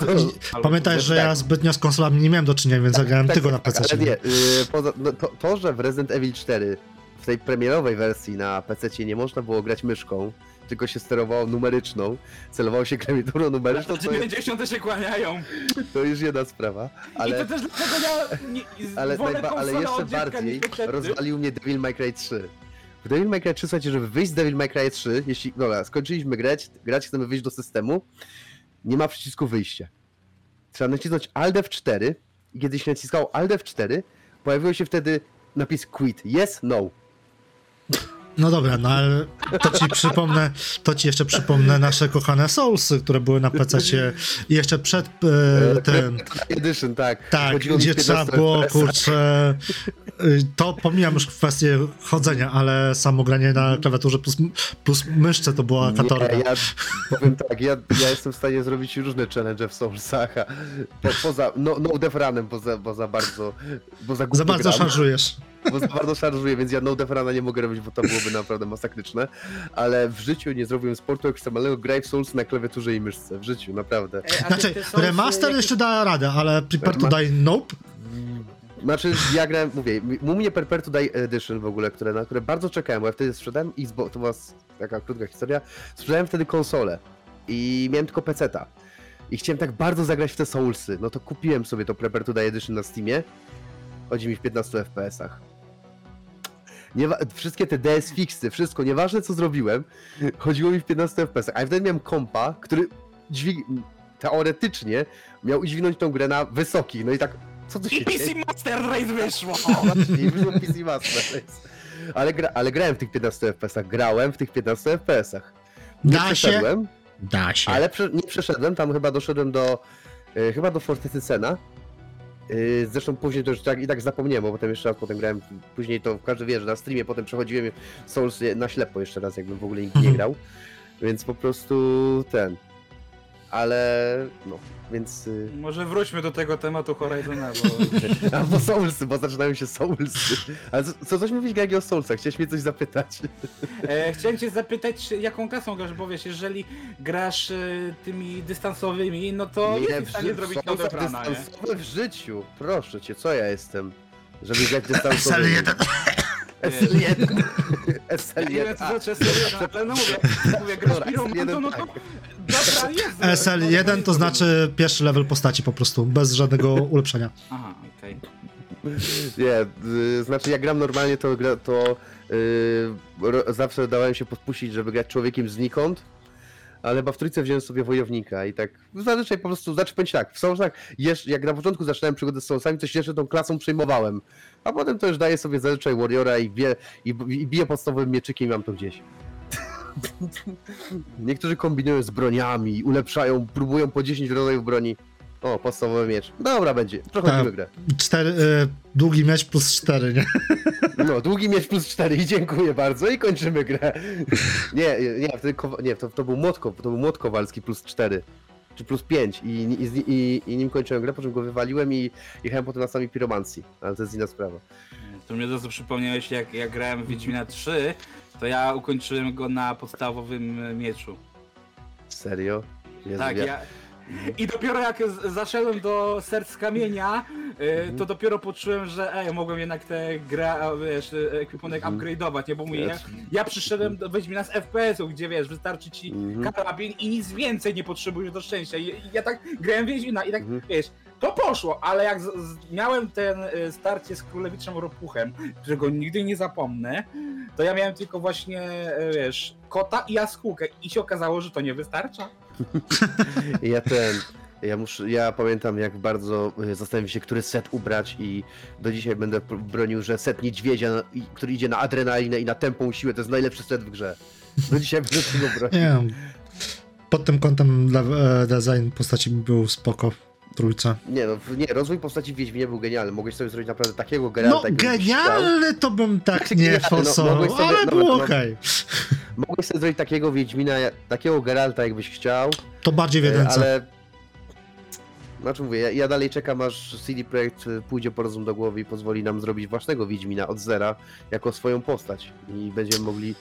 no Pamiętaj, że tak. ja zbytnio z konsolami nie miałem do czynienia, więc zagrałem Tak, tylko tak, na tak, PC. Ale nie, yy, poza, no, to, to, że w Resident Evil 4 w tej premierowej wersji na PC nie można było grać myszką, tylko się sterowało numeryczną, celowało się klawiaturą numeryczną, to, jest, 90 się kłaniają. to już jedna sprawa, I ale, to też dlatego ja nie, ale, najba, ale jeszcze bardziej rozwalił mnie Devil May Cry 3. W Devil May Cry 3, słuchajcie, żeby wyjść z Devil May Cry 3, jeśli, dobra, skończyliśmy grać, grać, chcemy wyjść do systemu, nie ma przycisku wyjścia. Trzeba nacisnąć Alt F4 i kiedy się naciskało Alt F4, pojawił się wtedy napis quit, yes, no. No dobra, no ale to ci przypomnę, to ci jeszcze przypomnę nasze kochane Soulsy, które były na PC jeszcze przed e, tym. Edition, tak. Tak, gdzie 15 trzeba było, kurczę, y, to pomijam już kwestię chodzenia, ale samo granie na klawiaturze plus, plus myszce to była katorga. Nie, ja powiem tak, ja, ja jestem w stanie zrobić różne challenge w Soulsach, po, poza, no, no Death Runem, bo za, bo za bardzo, bo za, bardzo gram. szarżujesz. bo za bardzo szarżuję, więc ja no Runa nie mogę robić, bo to byłoby naprawdę masakryczne, ale w życiu nie zrobiłem sportu ekstremalnego, graj w Souls na klawiaturze i myszce, w życiu, naprawdę. Ty Znaczy, remaster jeszcze da radę, ale Prepare to Die Nope? Znaczy, ja grałem, mówię, u mnie Perpetual Die Edition w ogóle, które, na które bardzo czekałem, bo ja wtedy sprzedałem Xbox, to była taka krótka historia, sprzedałem wtedy konsolę i miałem tylko peceta. I chciałem tak bardzo zagrać w te Soulsy, no to kupiłem sobie to Perpetual Die Edition na Steamie, chodzi mi w 15 FPS-ach. Nie, wszystkie te DS fixy, wszystko, nieważne co zrobiłem, chodziło mi w 15 FPS-ach, a ja wtedy miałem kompa, który dźwig... teoretycznie miał udźwignąć tą grę na wysokich, no i tak, co tu się I dzieje? PC Master Race wyszło! Właśnie, i wyszło PC Master Race. Ale, gra, ale grałem w tych 15 FPS-ach, grałem w tych 15 FPS-ach. Nie Da się? przeszedłem, Da się. ale prze, nie przeszedłem, tam chyba doszedłem do, e, chyba do Fortecy Sena. E, zresztą później to już tak, i tak zapomniałem, bo potem jeszcze raz potem grałem, później to każdy wie, że na streamie potem przechodziłem Souls na ślepo jeszcze raz, jakbym w ogóle nigdy nie Mhm. grał. Więc po prostu ten. Ale no, więc... y, Może wróćmy do tego tematu Horizona, bo... Albo Soulsy, bo zaczynają się Soulsy. Ale co, co coś mówić Gagi o Soulsach? Chciałeś mnie coś zapytać? E, chciałem cię zapytać, jaką klasą grasz, bo wiesz, jeżeli grasz e, tymi dystansowymi, no to jesteś w stanie zrobić Soulsach nowe prana, nie? dystansowe w życiu. Proszę cię, co ja jestem? Żeby grać dystansowy. SL1. SL1. Ja nie wiem, co SL1. znaczy SL1, ale no mówię, mówię grasz Dobra, piromantą, no to SL1 dobra, jest. SL1 to znaczy pierwszy level postaci po prostu, bez żadnego ulepszenia. Aha, okej. Nie, y, znaczy jak gram normalnie, to, gra, to Yy, ro- zawsze dałem się podpuścić, żeby grać człowiekiem znikąd, ale chyba w trójce wziąłem sobie wojownika i tak zazwyczaj po prostu, znaczy powiem ci tak, w Soulsach, jak na początku zaczynałem przygodę z Soulsami, to się jeszcze tą klasą przejmowałem, a potem to już daję sobie zazwyczaj Warriora i, bie, i, i biję podstawowym mieczykiem i mam to gdzieś. Niektórzy kombinują z broniami, ulepszają, próbują po 10 rodzajów broni. O, podstawowy miecz. Dobra, będzie. Przechodzimy Tak. grę. Cztery, y, długi miecz plus cztery, nie? No, długi miecz plus 4 i dziękuję bardzo i kończymy grę. Nie, nie, wtedy nie to, to był młotko, to był młot kowalski plus 4. Czy plus 5 i, i, i, i nim kończyłem grę, po czym go wywaliłem i jechałem potem na sami piromancji. Ale to jest inna sprawa. To mnie to przypomniałeś, jak, jak grałem w Wiedźmina 3, to ja ukończyłem go na podstawowym e, mieczu. Serio? Jezu, Tak, ja-. I dopiero jak z- zaszedłem do serc kamienia, y, to dopiero poczułem, że ej, mogłem jednak tę grę, a, wiesz, y, ekwipunek Mhm. upgrade'ować, nie? Bo mówię, ja, ja przyszedłem do z FPS-u, gdzie wiesz, wystarczy ci Mhm. karabin i nic więcej nie potrzebujesz do szczęścia. I, i ja tak grałem w Wiedźmina i tak, Mhm. wiesz, to poszło, ale jak z, z, miałem ten y, starcie z Królewiczem Ropuchem, którego nigdy nie zapomnę, to ja miałem tylko właśnie, y, wiesz, kota i jaskółkę i się okazało, że to nie wystarcza. Ja ten. Ja muszę, ja pamiętam jak bardzo y, zastanawiam się, który set ubrać i do dzisiaj będę bronił, że set niedźwiedzia, który idzie na adrenalinę i na tępą siłę, to jest najlepszy set w grze. Do dzisiaj będę tego bronił. Nie wiem. Pod tym kątem e, design postaci był spoko trójce. Nie no, nie, rozwój postaci w Wiedźminie był genialny. Mogłeś sobie zrobić naprawdę takiego Geralta, No, genialny to bym tak nie no, forsował, sobie- ale no, było no. okej. Mogłeś sobie zrobić takiego Wiedźmina, takiego Geralta jakbyś chciał, To bardziej w e, ale... Znaczy mówię, ja, ja dalej czekam aż CD Projekt y, pójdzie po rozum do głowy i pozwoli nam zrobić własnego Wiedźmina od zera jako swoją postać i będziemy mogli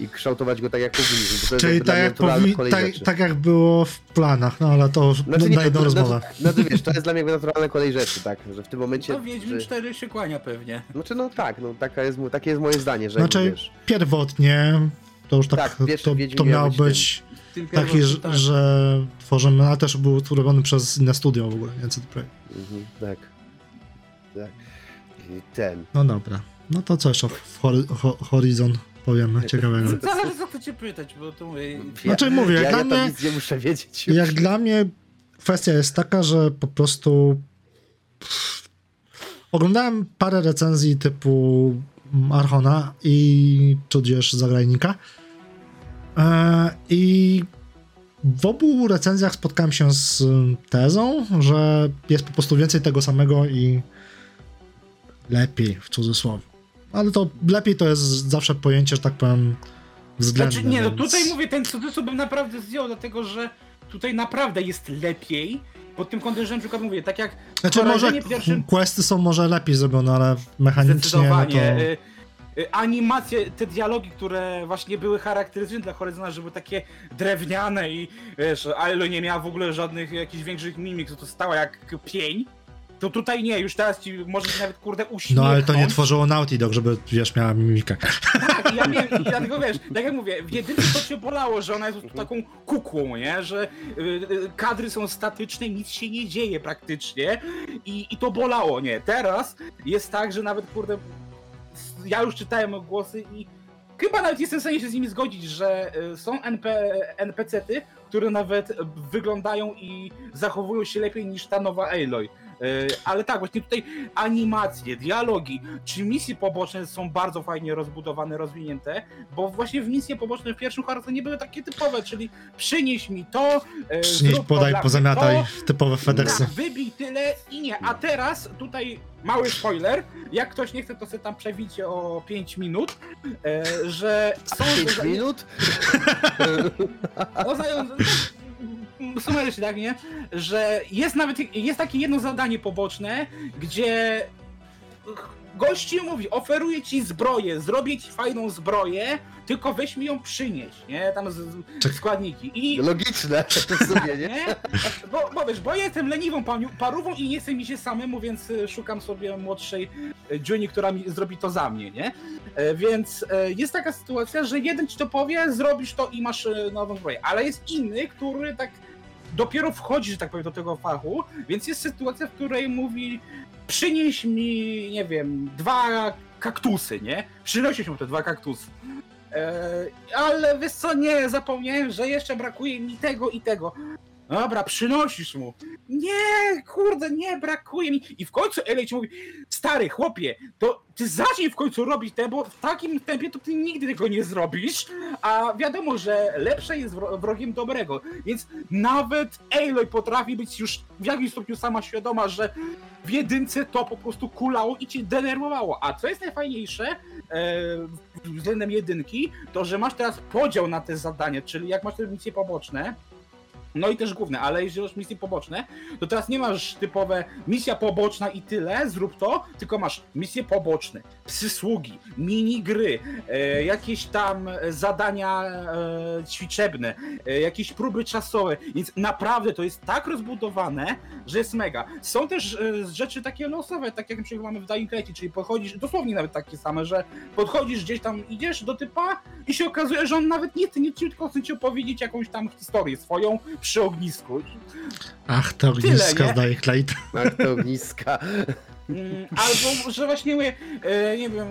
i kształtować go tak jak powinniśmy, bo to jest Czyli tak jak, powi- tak, tak jak było w planach, no ale to już Znaczy, na nie, jedną to- rozmowę. No to wiesz, to jest dla mnie naturalna kolej rzeczy, tak, że w tym momencie... To Wiedźmin że- 4 się kłania pewnie. Znaczy no tak, no taka jest, takie jest moje zdanie, że Znaczy, wiesz, Pierwotnie to już tak, Tak, to, to miał miało być tym. być Tym taki, że, tak. że tworzymy, ale też był robiony przez inne studio w ogóle, nie CD Projekt. mhm, tak, tak, I ten, No dobra. No to co jeszcze ho- Horizon powiemy ciekawego. Zależy co chcecie pytać, bo to mówię... Znaczy mówię, jak ja, dla ja tam mnie- nic nie muszę wiedzieć już. Jak dla mnie kwestia jest taka, że po prostu pff, oglądałem parę recenzji typu Archona i tudzież Zagrajnika e, i w obu recenzjach spotkałem się z tezą, że jest po prostu więcej tego samego i lepiej w cudzysłowie. Ale to lepiej to jest zawsze pojęcie, że tak powiem, względne. Znaczy, nie, no więc- tutaj mówię, ten cudzysłów bym naprawdę zdjął, dlatego że tutaj naprawdę jest lepiej. Pod tym kątem, że na przykład mówię, tak jak Znaczy może pierwszym questy są może lepiej zrobione, ale mechanicznie no to... y, y, Animacje, te dialogi, które właśnie były charakterystyczne dla Horyzona, że były takie drewniane i wiesz, Ailo nie miała w ogóle żadnych jakichś większych mimik, to stała jak pień. To tutaj nie, już teraz ci może się nawet kurde uśmiechnąć. No ale to nie tworzyło Naughty Dog, żeby wiesz, miała mimikę. Tak, ja wiem, i dlatego wiesz, tak jak mówię, w to cię bolało, że ona jest taką kukłą, nie? Że y, y, kadry są statyczne, nic się nie dzieje praktycznie i, i to bolało, nie? Teraz jest tak, że nawet kurde, ja już czytałem głosy i chyba nawet jestem w stanie się z nimi zgodzić, że y, są NP, NPC-ty, które nawet wyglądają i zachowują się lepiej niż ta nowa Aloy. Y, Ale tak, właśnie tutaj animacje, dialogi, czy misje poboczne są bardzo fajnie rozbudowane, rozwinięte, bo właśnie w misje poboczne w pierwszym Horizonie były takie typowe, czyli przynieś mi to, e, Przynieś, podaj, pozamiataj, to, typowe FedExy. tak, wybij tyle i nie. A teraz tutaj mały spoiler, jak ktoś nie chce, to sobie tam przewidzie o 5 minut, e, że są... 5 minut? No, znają- sumarycznie tak, nie? Że jest nawet, jest takie jedno zadanie poboczne, gdzie gości mówi, oferuję ci zbroję, zrobię ci fajną zbroję, tylko weź mi ją przynieść, nie? Tam z, z składniki. I, Logiczne w sumie, nie? nie? Bo, bo wiesz, bo ja jestem leniwą parówą i nie chce mi się samemu, więc y, szukam sobie młodszej Juni, która mi zrobi to za mnie, nie? E, Więc e, jest taka sytuacja, że jeden ci to powie, zrobisz to i masz e, nową zbroję, ale jest inny, który tak dopiero wchodzi, że tak powiem, do tego fachu, więc jest sytuacja, w której mówi przynieś mi, nie wiem, dwa kaktusy, nie? Przynosisz mu te dwa kaktusy. E, ale wiesz co, nie, zapomniałem, że jeszcze brakuje mi tego i tego. Dobra, przynosisz mu. Nie, kurde, nie, brakuje mi. I w końcu Elej ci mówi, stary chłopie, to ty zacznij w końcu robić te, bo w takim tempie to ty nigdy tego nie zrobisz. A wiadomo, że lepsze jest wro- wrogiem dobrego. Więc nawet Aloy potrafi być już w jakimś stopniu sama świadoma, że w jedynce to po prostu kulało i cię denerwowało. A co jest najfajniejsze e, względem jedynki, to że masz teraz podział na te zadania, czyli jak masz te misje poboczne, no i też główne, ale jeżeli masz misje poboczne, to teraz nie masz typowe misja poboczna i tyle, zrób to, tylko masz misje poboczne, przysługi, minigry, e, jakieś tam zadania e, ćwiczebne, e, jakieś próby czasowe, więc naprawdę to jest tak rozbudowane, że jest mega. Są też e, rzeczy takie losowe, tak jak na przykład mamy w Dying Light, czyli podchodzisz, dosłownie nawet takie same, że podchodzisz gdzieś tam, idziesz do typa i się okazuje, że on nawet nie chce nic, tylko chce ci opowiedzieć jakąś tam historię swoją przy ognisku. Ach, te ogniska Tyle, nie? z Dying Light. Jak to ogniska. mm, albo, że właśnie mówię, e, nie wiem,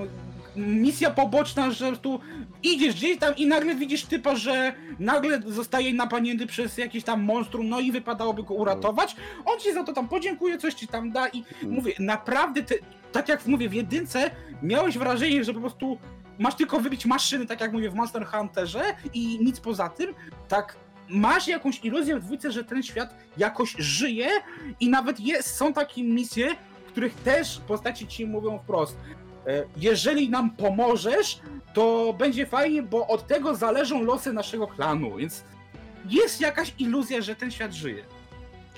misja poboczna, że tu idziesz gdzieś tam i nagle widzisz typa, że nagle zostaje napadnięty przez jakieś tam monstrum, no i wypadałoby go uratować. On ci za to tam podziękuje, coś ci tam da i mówię, naprawdę, te, tak jak mówię, w jedynce miałeś wrażenie, że po prostu masz tylko wybić maszyny, tak jak mówię w Monster Hunterze i nic poza tym, tak masz jakąś iluzję w dwójce, że ten świat jakoś żyje i nawet jest, są takie misje, których też postaci ci mówią wprost, e, jeżeli nam pomożesz, to będzie fajnie, bo od tego zależą losy naszego klanu, więc jest jakaś iluzja, że ten świat żyje.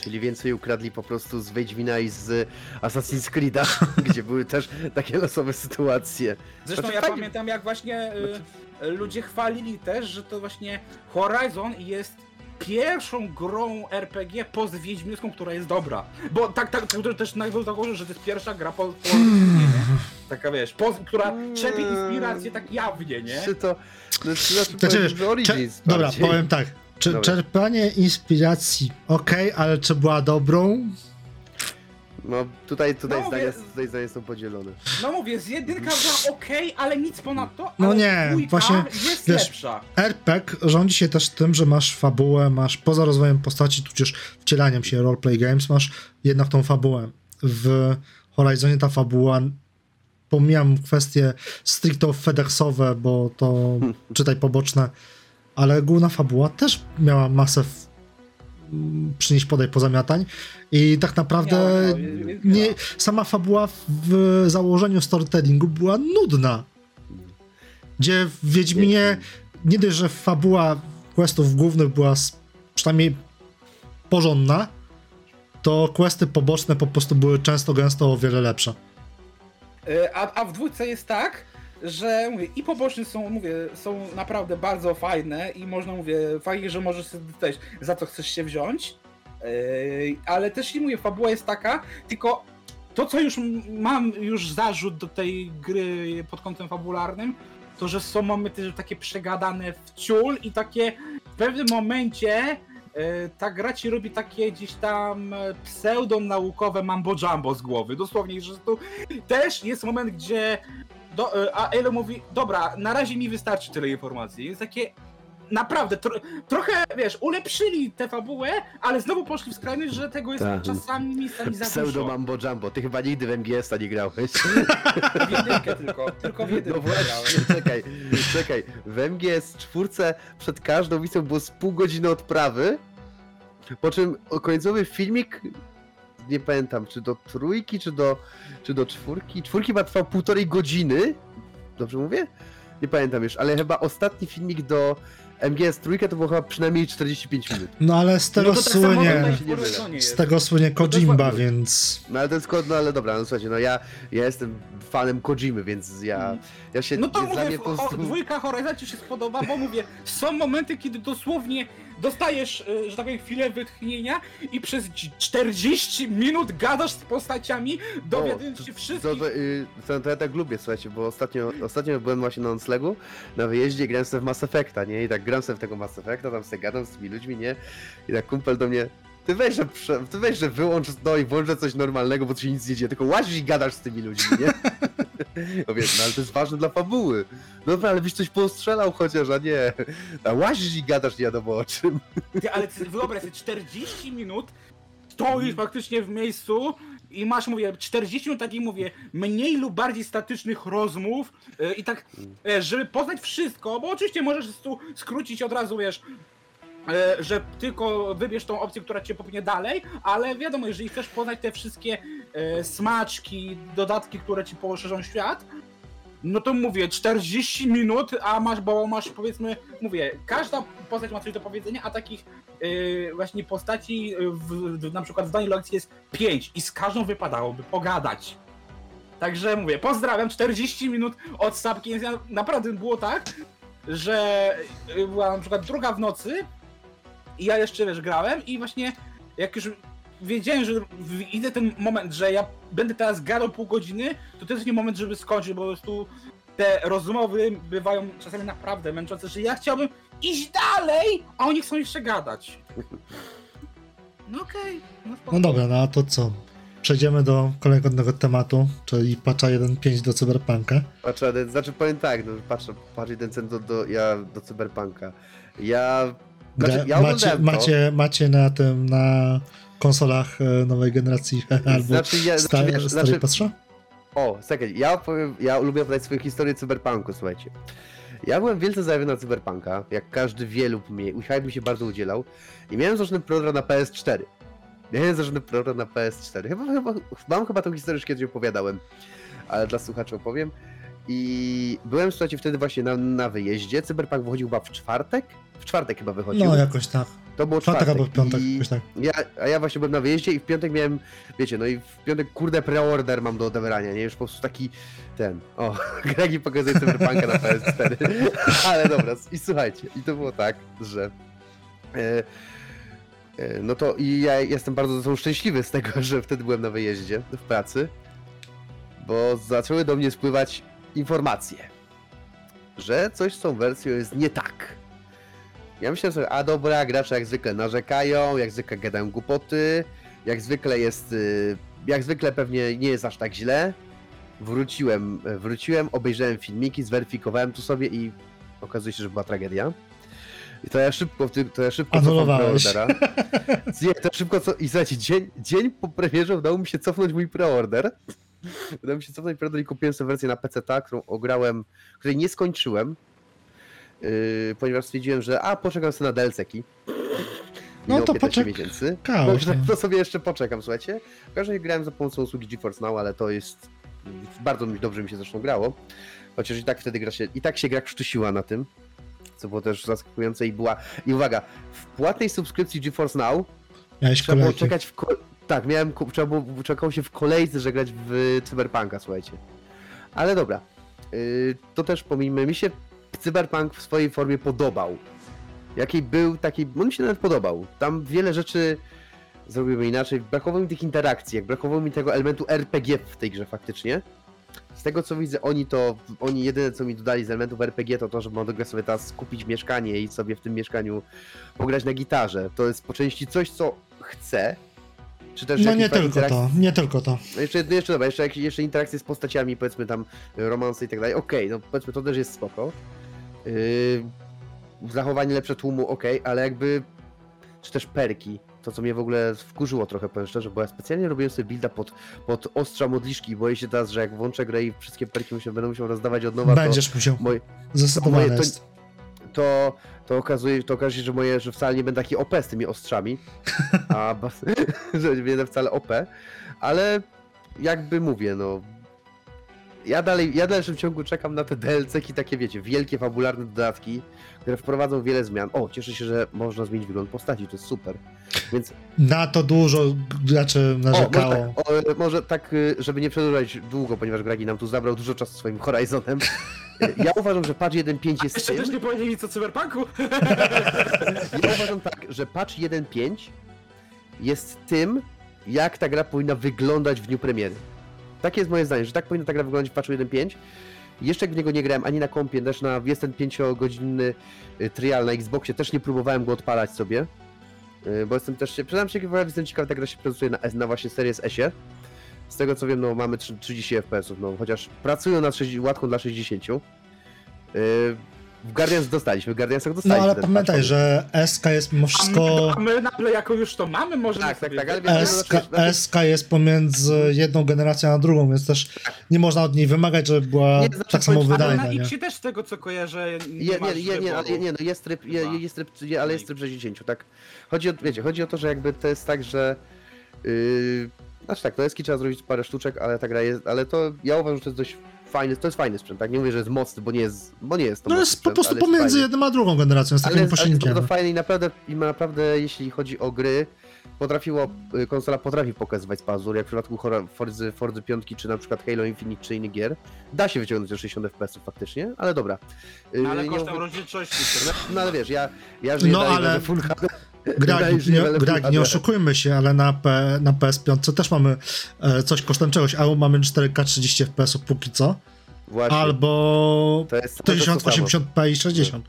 Czyli więcej ukradli po prostu z Wiedźmina i z Assassin's Creed'a, gdzie były też takie losowe sytuacje. Zresztą Znaczy, ja fajnie- pamiętam jak właśnie y, ludzie chwalili też, że to właśnie Horizon jest pierwszą grą RPG post Wiedźmińską, która jest dobra. Bo tak, tak, to też najpierw założę, że to jest pierwsza gra po, po nie? Taka wiesz, po, która czerpie inspirację tak jawnie, nie? Czy to... Czy znaczy, Znaczy, cze- dobra, powiem tak. Czy, Dobra. czerpanie inspiracji, okej, ale czy była dobrą? No tutaj, tutaj, No, zdania, wie- tutaj zdania są podzielone. No mówię, z jedynka była okej, ale nic ponadto, No ale nie, dwójka właśnie, jest wiesz, lepsza. RPG rządzi się też tym, że masz fabułę, masz poza rozwojem postaci, tudzież wcielaniem się roleplay games, masz jednak tą fabułę. W Horizonie ta fabuła, pomijam kwestie stricte FedExowe, bo to czytaj poboczne, ale główna fabuła też miała masę przynieść podaj pozamiatań i tak naprawdę nie, miała. sama fabuła w założeniu storytellingu była nudna. Gdzie w Wiedźminie nie dość, że fabuła questów głównych była przynajmniej porządna, to questy poboczne po prostu były często, gęsto o wiele lepsze. E, A, a w dwójce jest tak, że mówię, i poboczne są, mówię, są naprawdę bardzo fajne i można, mówię, fajnie, że możesz też za co chcesz się wziąć, e, ale też i mówię, fabuła jest taka, tylko to, co już mam już zarzut do tej gry pod kątem fabularnym, to, że są momenty takie przegadane w ciul i takie w pewnym momencie e, ta gra ci robi takie gdzieś tam pseudonaukowe mambo jumbo z głowy. Dosłownie, że tu też jest moment, gdzie do, e, a Elo mówi, dobra, na razie mi wystarczy tyle informacji. Jest takie naprawdę, tro, trochę, wiesz, ulepszyli tę fabułę, ale znowu poszli w skrajność, że tego jest Tak. czasami miejscami za Pseudo dużo. Mambo Jumbo. Ty chyba nigdy w MGS-a nie grałeś. W jedynkę tylko, tylko w jedynkę No właśnie, grałem. czekaj, czekaj. W MGS czwórce przed każdą misją było z pół godziny odprawy, po czym końcowy filmik, nie pamiętam, czy do trójki, czy do, czy do czwórki. Czwórki chyba trwał półtorej godziny. Dobrze mówię? Nie pamiętam już, ale chyba ostatni filmik do MGS trójkę to było chyba przynajmniej 45 minut. No ale z tego No tak słynie. Horizonie z tego słynie Kojimba, dokładnie. więc... No ale to jest, no ale dobra, no słuchajcie, no ja, ja jestem fanem Kojimy, więc ja, ja się, No to jest dla mówię, mnie po prostu... dwójka Horizon ci się spodoba, bo mówię, są momenty, kiedy dosłownie dostajesz, e, że tak powiem, chwilę wytchnienia i przez 40 minut gadasz z postaciami, dowiadując się To, wszystkich. to, y, to, to ja tak lubię, słuchajcie, bo ostatnio, ostatnio byłem właśnie na noclegu, na wyjeździe, grałem sobie w Mass Effecta, nie? I tak gram sobie w tego Mass Effecta, tam sobie gadam z tymi ludźmi, nie? I tak kumpel do mnie, Ty weź, że, ty weź, że wyłącz no i włącz coś normalnego, bo tu się nic nie dzieje, tylko łazisz i gadasz z tymi ludźmi, nie? No wiesz, no ale to jest ważne dla fabuły. Dobra, ale byś coś postrzelał chociaż, a nie. A łazisz i gadasz nie wiadomo o czym. Ty, ale wyobraź sobie, 40 minut stoisz faktycznie w miejscu i masz, mówię, 40 minut takich, mówię, mniej lub bardziej statycznych rozmów yy, i tak, yy, żeby poznać wszystko, bo oczywiście możesz tu skrócić od razu, wiesz, że tylko wybierz tą opcję, która cię popchnie dalej, ale wiadomo, jeżeli chcesz poznać te wszystkie yy, smaczki, dodatki, które ci poszerzą świat, no to mówię, 40 minut, a masz, bo masz powiedzmy, mówię, każda postać ma coś do powiedzenia, a takich yy, właśnie postaci w, w, na przykład w danej lekcji jest 5 i z każdą wypadałoby pogadać. Także mówię, pozdrawiam, 40 minut od Sapki, naprawdę było tak, że była na przykład druga w nocy i ja jeszcze wiesz, grałem i właśnie jak już wiedziałem, że idę ten moment, że ja będę teraz gadał pół godziny, to to jest nie moment, żeby skończyć, bo po prostu te rozmowy bywają czasami naprawdę męczące, że ja chciałbym iść dalej, a oni chcą jeszcze gadać. No okej, no spoko. No dobra, no a to co? Przejdziemy do kolejnego tematu, czyli patcha 1.5 do Cyberpunka. Patrzę, ale- znaczy powiem tak, no, patrzę, patrz jeden cent do, do, ja, do Cyberpunka. Ja... Znaczy, ja macie, macie, macie na tym, na konsolach e, nowej generacji albo Znaczy, ja, znaczy, wiesz, starej znaczy? O, czekaj, ja powiem, ja lubię podać swoją historię cyberpunku, słuchajcie. Ja byłem wielce zajawiony na cyberpunka, jak każdy wie lub mnie, hype mi się bardzo udzielał i miałem zaczynny program na PS4. Miałem zaczynny program na PS4. Chyba, chyba, mam chyba tą historię już kiedyś opowiadałem, ale dla słuchaczy opowiem. I byłem, słuchajcie, wtedy właśnie na, na wyjeździe. Cyberpunk wychodził chyba w czwartek? W czwartek chyba wychodził. No jakoś tak. to było Czwartek czwartek. albo w piątek, jakoś tak. Ja, a ja właśnie byłem na wyjeździe i w piątek miałem, wiecie, no i w piątek kurde preorder mam do odebrania, nie? Już po prostu taki ten, o, Gregi pokazuje Cyberpunka na PS4. Ale dobra, i słuchajcie, i to było tak, że e, e, no to i ja jestem bardzo szczęśliwy z tego, że wtedy byłem na wyjeździe w pracy, bo zaczęły do mnie spływać informacje, że coś z tą wersją jest nie tak. Ja myślę sobie, a dobra, gracze jak zwykle narzekają, jak zwykle gadają głupoty, jak zwykle jest, y, jak zwykle pewnie nie jest aż tak źle. Wróciłem, e, wróciłem, obejrzałem filmiki, zweryfikowałem tu sobie i okazuje się, że była tragedia. I to ja szybko, to ja szybko cofam Anulowałeś. preordera. Nie, to szybko, co... i słuchajcie, dzień, dzień po premierze udało mi się cofnąć mój preorder. Udało mi się cofnąć preorder i kupiłem sobie wersję na PC, którą ograłem, której nie skończyłem, yy, ponieważ stwierdziłem, że a, poczekam sobie na DLC-ki. No to 15 poczek- miesięcy. Kało Także się. to sobie jeszcze poczekam, słuchajcie. W każdym razie grałem za pomocą usługi GeForce Now, ale to jest bardzo dobrze mi się zresztą grało. Chociaż i tak wtedy gra się, i tak się gra krztusiła na tym, co było też zaskakujące i była, i uwaga, w płatnej subskrypcji GeForce Now Miałeś trzeba było kolejki. czekać w ko- tak, miałem, trzeba było, czekało się w kolejce, że grać w Cyberpunka, słuchajcie. Ale dobra, yy, to też pomijmy, mi się Cyberpunk w swojej formie podobał. Jaki był, taki, on mi się nawet podobał. Tam wiele rzeczy zrobimy inaczej. Brakowało mi tych interakcji, jak brakowało mi tego elementu RPG w tej grze faktycznie. Z tego co widzę, oni to, oni jedyne co mi dodali z elementów RPG to to, że mogę sobie teraz kupić mieszkanie i sobie w tym mieszkaniu pograć na gitarze. To jest po części coś, co chcę. Czy też No nie tylko to, nie tylko to. no jeszcze, no jeszcze dobra, jeszcze, jeszcze interakcje z postaciami, powiedzmy tam romanse i tak dalej, okej, no powiedzmy to też jest spoko. Yy, zachowanie lepsze tłumu, okej, ale jakby, czy też perki, to co mnie w ogóle wkurzyło trochę, powiem szczerze, bo ja specjalnie robiłem sobie builda pod, pod ostrza modliszki boję się teraz, że jak włączę grę i wszystkie perki muszę, będę musiał rozdawać od nowa, Będziesz musiał. to, moje, Zdecydowanie moje- to- jest. to, to okazuje, to okazuje się, że moje, że wcale nie będę taki OP z tymi ostrzami, a że nie będę wcale OP, ale jakby mówię, no ja dalej, ja w dalszym ciągu czekam na te DLC-ki, takie wiecie, wielkie fabularne dodatki, które wprowadzą wiele zmian. O, cieszę się, że można zmienić wygląd postaci, to jest super. Więc Na to dużo graczy o, może narzekało. tak, o, może tak, y, żeby nie przedłużać długo, ponieważ Gragi nam tu zabrał dużo czasu swoim Horizonem. y, Ja uważam, że patch 1.5 jest Jeszcze tym, też nie powiedzieli nic o cyberpunku. Ja uważam tak, że patch 1.5 jest tym, jak ta gra powinna wyglądać w dniu premiery. Takie jest moje zdanie, że tak powinna ta gra wyglądać w patchu 1.5. Jeszcze w niego nie grałem ani na kompie, też na jest ten 5-godzinny y, trial na Xboxie, też nie próbowałem go odpalać sobie. Yy, bo jestem też, przyznam się, jestem ciekawy, jak gra się prezentuje na, na właśnie Series S-ie. Z tego co wiem, no mamy trzy- 30 FPS-ów, no chociaż pracują nad 60, łatką dla 60. W Guardians dostaliśmy, w Guardiansach No dostaliśmy. ale ten pamiętaj, że SK jest mimo A my, wszystko... a my nagle jako już to mamy, możemy Tak, tak, tak, ale SK, znaczy- znaczy- SK jest pomiędzy jedną generacją a drugą, więc też nie można od niej wymagać, żeby była Nie, znaczy tak samo powiem- Ale wydajna, na? X też z tego co kojarzę nie, Je, nie, nie, nie, ale nie, no jest tryb, je, jest tryb, nie, ale jest tryb 60, tak. Chodzi o, wiecie, chodzi o to, że jakby to jest tak, że yy, znaczy tak, to jest trzeba zrobić parę sztuczek, ale ta gra jest, ale to ja uważam, że to jest dość fajny, to jest fajny sprzęt, tak? Nie mówię, że jest mocny, bo nie jest, bo nie jest to No jest po sprzęt, prostu ale jest pomiędzy jedną a drugą generacją, z takim jest- ale jest pośrednikiem. to fajne i naprawdę, i naprawdę, jeśli chodzi o gry, potrafiło, y, konsola potrafi pokazywać pazur, jak w przypadku Forzy, Forzy 5 czy na przykład Halo Infinite czy innych gier. Da się wyciągnąć do 60 FPS faktycznie, ale dobra. Y, No, ale nie kosztem mów- rozdzielczości. no, no ale wiesz, ja, ja żyję No, dalej ale- ale... Full HD. Żyję nie, Gragi, nie oszukujmy się, ale na, P, na PS5 też mamy e, coś kosztem czegoś, albo mamy 4K 30 FPS póki co, Właśnie, albo to jest to jest to samo. 1080p i 60.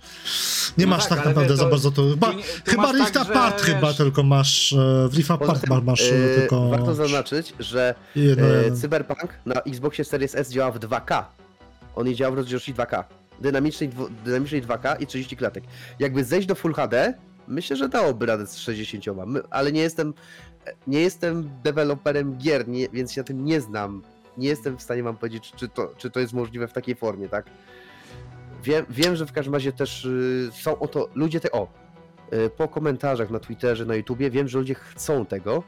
Nie No masz tak, tak naprawdę za bardzo to. Chyba, tu nie- tu chyba Rift tak, że Apart chyba wiesz- tylko masz. e, W Rift Apart tym, masz e, tylko. Warto zaznaczyć, że jedno, jeden. Cyberpunk na Xboxie Series S działa w 2K. On nie działa w rozdzielczości 2K. Dynamicznej, dynamicznej 2K i 30 klatek. Jakby zejść do Full HD, myślę, że dałoby radę z 60, My, ale nie jestem nie jestem deweloperem gier, nie, więc się na tym nie znam. Nie jestem w stanie wam powiedzieć, czy to, czy to jest możliwe w takiej formie, tak? Wiem, wiem że w każdym razie też y, są o to ludzie te o y, po komentarzach na Twitterze, na YouTubie wiem, że ludzie chcą tego,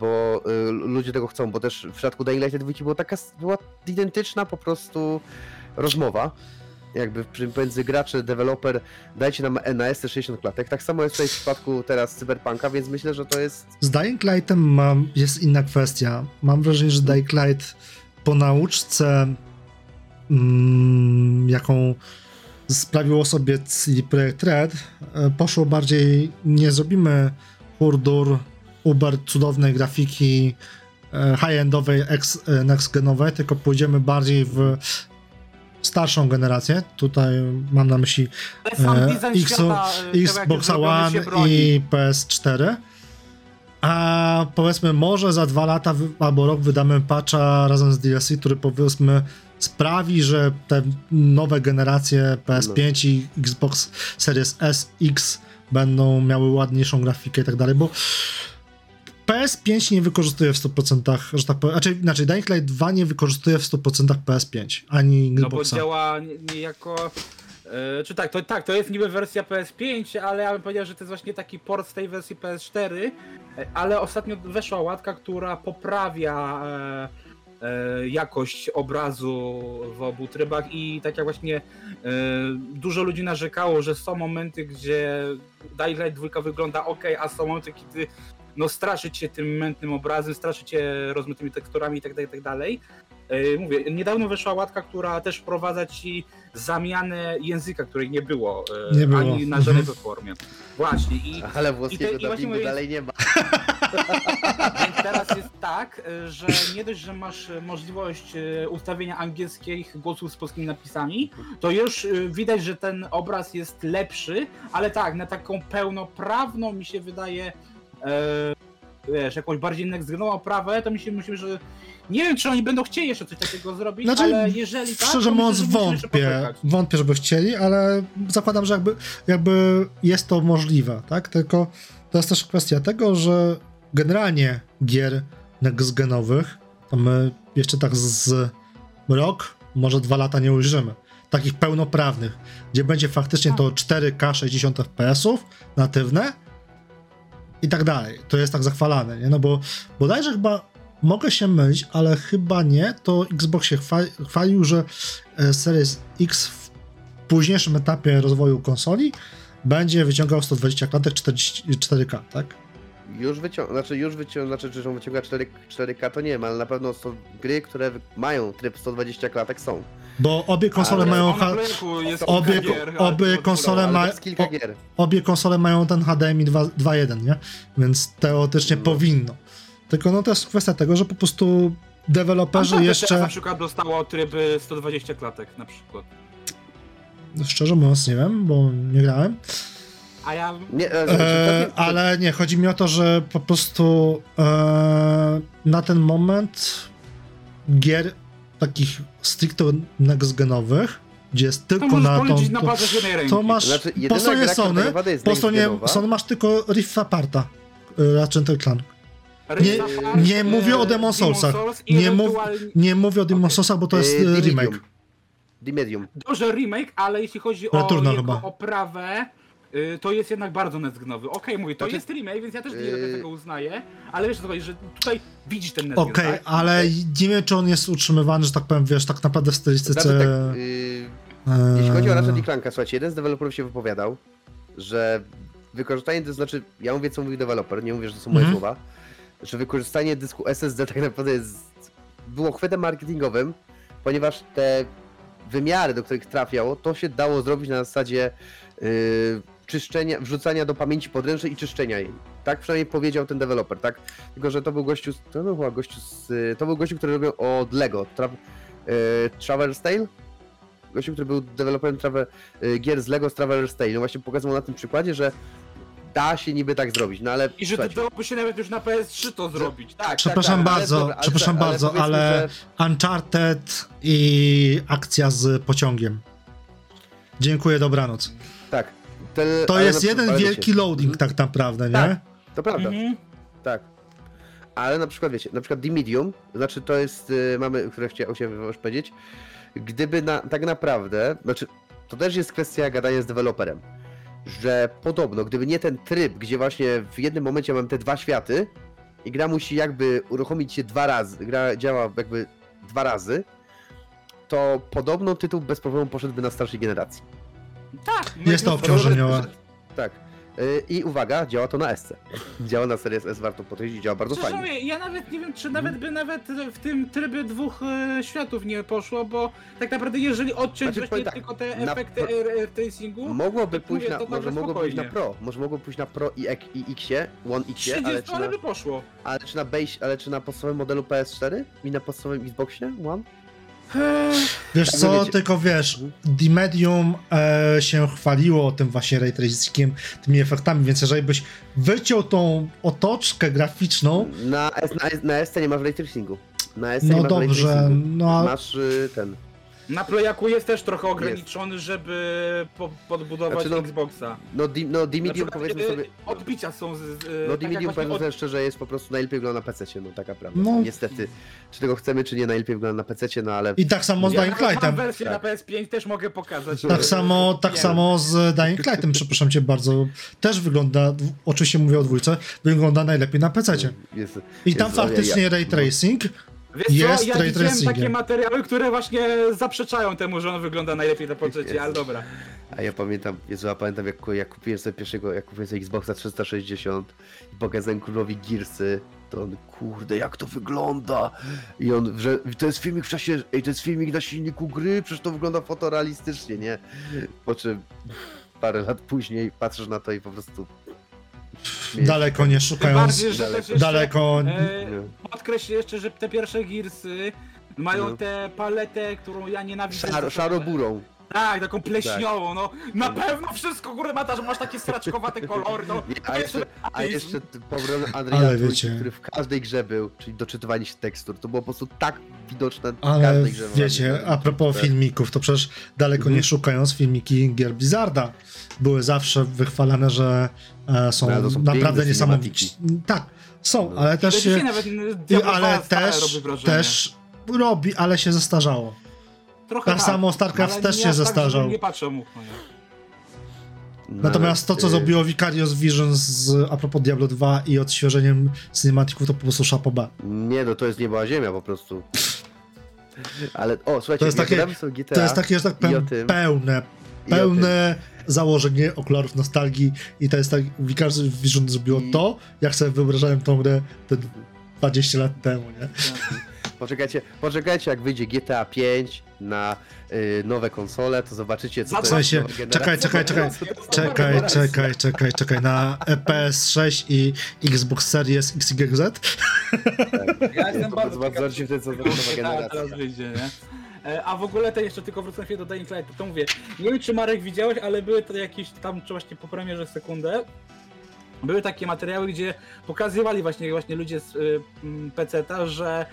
bo y, ludzie tego chcą, bo też w przypadku Dying Light 2 była taka była identyczna po prostu rozmowa. Jakby pomiędzy graczy, deweloper, dajcie nam NAS 60 klatek. Tak samo jest tutaj w przypadku teraz Cyberpunka, więc myślę, że to jest. Z Dying Lightem mam, jest inna kwestia. Mam wrażenie, że Dying Light po nauczce, mm, jaką sprawiło sobie CD Projekt Red, e, poszło bardziej, nie zrobimy hurdur, uber cudownej grafiki e, high-endowej, e, next-genowej, tylko pójdziemy bardziej w starszą generację. Tutaj mam na myśli e, design X- świata, e, Xbox One i PS4. A powiedzmy, może za dwa lata albo rok wydamy patcha razem z DLC, który powiedzmy sprawi, że te nowe generacje PS5 i Xbox Series S, X będą miały ładniejszą grafikę i tak dalej, bo PS5 nie wykorzystuje w 100%, że tak powiem, znaczy inaczej, Dying Light 2 nie wykorzystuje w 100% PS5, ani No bo Xboxa. działa nie- niejako. E, czy tak, to tak, to jest niby wersja PS5, ale ja bym powiedział, że to jest właśnie taki port z tej wersji PS4, e, ale ostatnio weszła łatka, która poprawia e, e, jakość obrazu w obu trybach i tak jak właśnie e, dużo ludzi narzekało, że są momenty, gdzie Dying Light 2 wygląda ok, a są momenty, kiedy no straszy cię tym mętnym obrazem, straszy cię rozmytymi teksturami itd., itd. E, Mówię, niedawno weszła łatka, która też wprowadza ci zamianę języka, której nie było, e, Nie było. ani na żadnej platformie. Właśnie i Ale I włoskiego te- i właśnie mówię, dalej nie ma. więc teraz jest tak, e, że nie dość, że masz możliwość ustawienia angielskich głosów z polskimi napisami, to już widać, że ten obraz jest lepszy, ale tak, na taką pełnoprawną mi się wydaje wiesz, jakąś bardziej next-genową oprawę, to mi się myślę, że nie wiem, czy oni będą chcieli jeszcze coś takiego zrobić, Znaczy, ale jeżeli tak, Szczerze to mówiąc, wątpię, wątpię, żeby chcieli, ale zakładam, że jakby, jakby jest to możliwe, tak? Tylko to jest też kwestia tego, że generalnie gier next-genowych to my jeszcze tak z rok, może dwa lata nie ujrzymy. Takich pełnoprawnych, gdzie będzie faktycznie to 4K 60 FPS-ów natywne i tak dalej. To jest tak zachwalane, nie? No bo bodajże chyba mogę się mylić, ale chyba nie, to Xbox się chwa- chwalił, że e, Series X w późniejszym etapie rozwoju konsoli będzie wyciągał 120 klatek 40, 4K, tak? Już wyciąga, znaczy już wyciąga, znaczy, że on wyciąga 4, 4K to nie wiem, ale na pewno są gry, które mają tryb 120 klatek są. Bo obie konsole Ale mają ha- w rynku jest obie- gier, obie konsole ma- to jest kilka o- gier. obie konsole mają ten HDMI 2 2.1, nie? Więc teoretycznie No. powinno. Tylko no to jest kwestia tego, że po prostu deweloperzy jeszcze, na przykład dostało tryb y, 120 klatek na przykład. szczerze mówiąc nie wiem, bo nie grałem, A ja... Nie, e, E, ale nie, chodzi mi o to, że po prostu e, na ten moment gier takich stricte next-genowych, gdzie jest tylko na tą... na To, to masz Znaczy, po stronie Sony, tak jest po stronie Sony masz tylko Rift Aparta. e, Ratchet Clank. Nie- nie mówię o Demon's Soulsach. Nie mów- Nie mówię o Demon's Okej. Soulsach, bo to jest e, The remake. Medium. The Medium. Dobrze remake, ale jeśli chodzi o oprawę, y, to jest jednak bardzo netgnowy. Okej, mówię, to Znaczy- jest remake, więc ja też nie Yy. tego uznaję, ale wiesz co chodzi, że tutaj widzisz ten netgnow, Okej, tak? ale nie wiem, czy on jest utrzymywany, że tak powiem, wiesz, tak naprawdę w stylistyce... Znaczy, tak, y, e, Jeśli chodzi o Ratchet i Clanka, słuchajcie, jeden z deweloperów się wypowiadał, że wykorzystanie, to znaczy, ja mówię co mówi deweloper, nie mówię, że to są moje Mhm. słowa, że wykorzystanie dysku SSD tak naprawdę jest, było chwytem marketingowym, ponieważ te wymiary, do których trafiało, to się dało zrobić na zasadzie yy, czyszczenia, wrzucania do pamięci podręcznej i czyszczenia jej. Tak przynajmniej powiedział ten deweloper, tak? Tylko, że to był gościu, to był chyba gościu z, to był gościu, który robił od Lego, tra, yy, Traverse Tale? Gościu, który był deweloperem trawe, y, gier z Lego z Traveler's Tale. No właśnie pokazywał na tym przykładzie, że da się niby tak zrobić, no ale I że to dałoby się nawet już na PS3 to zrobić. tak, Przepraszam tak, tak, ale bardzo, dobra, ale przepraszam tak, bardzo, ale- że- Uncharted i akcja z pociągiem. Dziękuję, dobranoc. Ten, To jest na jeden przykład- wielki wiecie, loading tak naprawdę, nie? Tak. To prawda, Mhm. tak. Ale na przykład wiecie, na przykład The Medium, znaczy to jest, y, mamy, które chciałem chciałem już powiedzieć, gdyby na, tak naprawdę, znaczy to też jest kwestia gadania z deweloperem, że podobno, gdyby nie ten tryb, gdzie właśnie w jednym momencie mam te dwa światy i gra musi jakby uruchomić się dwa razy, gra działa jakby dwa razy, to podobno tytuł bez problemu poszedłby na starszej generacji. Tak. Jest to no, obciążeniowe. Tak. Y, I uwaga, działa to na SC. Działa na Series S, warto podejść, działa bardzo Szczerze fajnie. mówię, ja nawet nie wiem, czy nawet by nawet w tym trybie dwóch e, światów nie poszło, bo tak naprawdę jeżeli odciąć Znaczy, właśnie tak, tylko te efekty pro- tracingu, Mogłoby pójść na, to może mogło pójść na. Pro, może mogło pójść na Pro i, X- i X-ie, One X-ie, ale 30, czy, ale na, by poszło. ale czy na base, ale czy na podstawowym modelu PS4 i na podstawowym Xboxie One? Wiesz Tak, co, wiecie. tylko wiesz, The Medium e, się chwaliło tym właśnie ray tracingiem, tymi efektami, więc jeżeli byś wyciął tą otoczkę graficzną, Na, na, na SC nie masz ray tracingu. Na SC nie no masz ray dobrze, no Masz y, ten. Na Projaku jest też trochę ograniczony, żeby po, podbudować Znaczy, no, Xboxa. No, D, no, D Na Medium przykład, powiedzmy sobie. Odbicia są z... z No, tak D jak Medium właśnie powiem od- sobie szczerze jest po prostu najlepiej wygląda na PC, no taka prawda. No. No. Niestety. Czy tego chcemy, czy nie, najlepiej wygląda na PC, no ale. i tak samo z Ja Dying Mam Lightem. wersję Tak. na PS5 też mogę pokazać. Tak samo, tak Nie. samo z Dying Lightem, przepraszam cię bardzo, też wygląda, oczywiście mówię o dwójce, wygląda najlepiej na PC. Jest, I tam jest- ja- faktycznie ja- ray tracing, Wiesz Jest co, ja ray widziałem tracingiem. takie materiały, które właśnie zaprzeczają temu, że on wygląda najlepiej na portrecie, Jest. ale dobra. A ja pamiętam, Jezu, ja pamiętam jak, jak kupiłem sobie pierwszego, jak kupiłem sobie Xboxa 360 i pokazałem królowi Gearsy, to on, kurde, jak to wygląda! I on, że to jest filmik w czasie, ej, to jest filmik na silniku gry, przecież to wygląda fotorealistycznie, nie? Po czym parę lat później patrzysz na to i po prostu... daleko nie szukając, bardziej, że daleko. też jeszcze, daleko, E, Nie. podkreślę jeszcze, że te pierwsze Gearsy mają No. tę paletę, którą ja nienawidzę. Szaro, szaro-burą. Tak, taką pleśniową, no. Na Tak. pewno wszystko górę ma, że masz takie straczkowate kolory, no. A jeszcze, a jeszcze t- powrót Ale Andrzeja Trójki, wiecie. który w każdej grze był, czyli doczytywanie się tekstur, to było po prostu tak widoczne w Ale każdej grze. wiecie, a propos Tak. filmików, to przecież daleko Mhm. nie szukając, filmiki gier Blizzarda były zawsze wychwalane, że e, są, No, ale to są naprawdę piękne niesamowici. Tak, są, No. ale też dzisiaj się, nawet Diablo ale 2 stare też, robi wrażenie. też robi, ale się zestarzało. Trochę tak samo StarCraft też nie się tak, zestarzał. żebym Nie patrzę mu. No, nie. Natomiast to, co y, zrobiło Vicarious Visions z, a propos Diablo 2 i odświeżeniem cinematików, to po prostu szapoba. Nie, no to jest nieba ziemia po prostu. Ale, o, słuchajcie, To jest takie- GTA To jest takie, że tak powiem, pełne, pełne założenie okularów nostalgii i to jest tak, Vicarious Vision zrobiło I- to, jak sobie wyobrażałem tą grę te 20 lat temu, nie? Poczekajcie, poczekajcie, jak wyjdzie GTA 5 na y, nowe konsole, to zobaczycie, co to W sensie, jest generacja. czekaj, czekaj, czekaj, czekaj, czekaj, czekaj, czekaj, na PS6 i Xbox Series X, Y, Z? Ja jestem To bardzo bardzo ciekaw, wtedy, co to nowa GTA generacja. teraz wyjdzie, nie? E, A w ogóle to jeszcze tylko wrócę chwilę do Dying Light, to mówię, nie wiem czy Marek widziałeś, ale były to jakieś tam, czy właśnie po premierze sekundę, były takie materiały, gdzie pokazywali właśnie, właśnie ludzie z y, PC-ta, że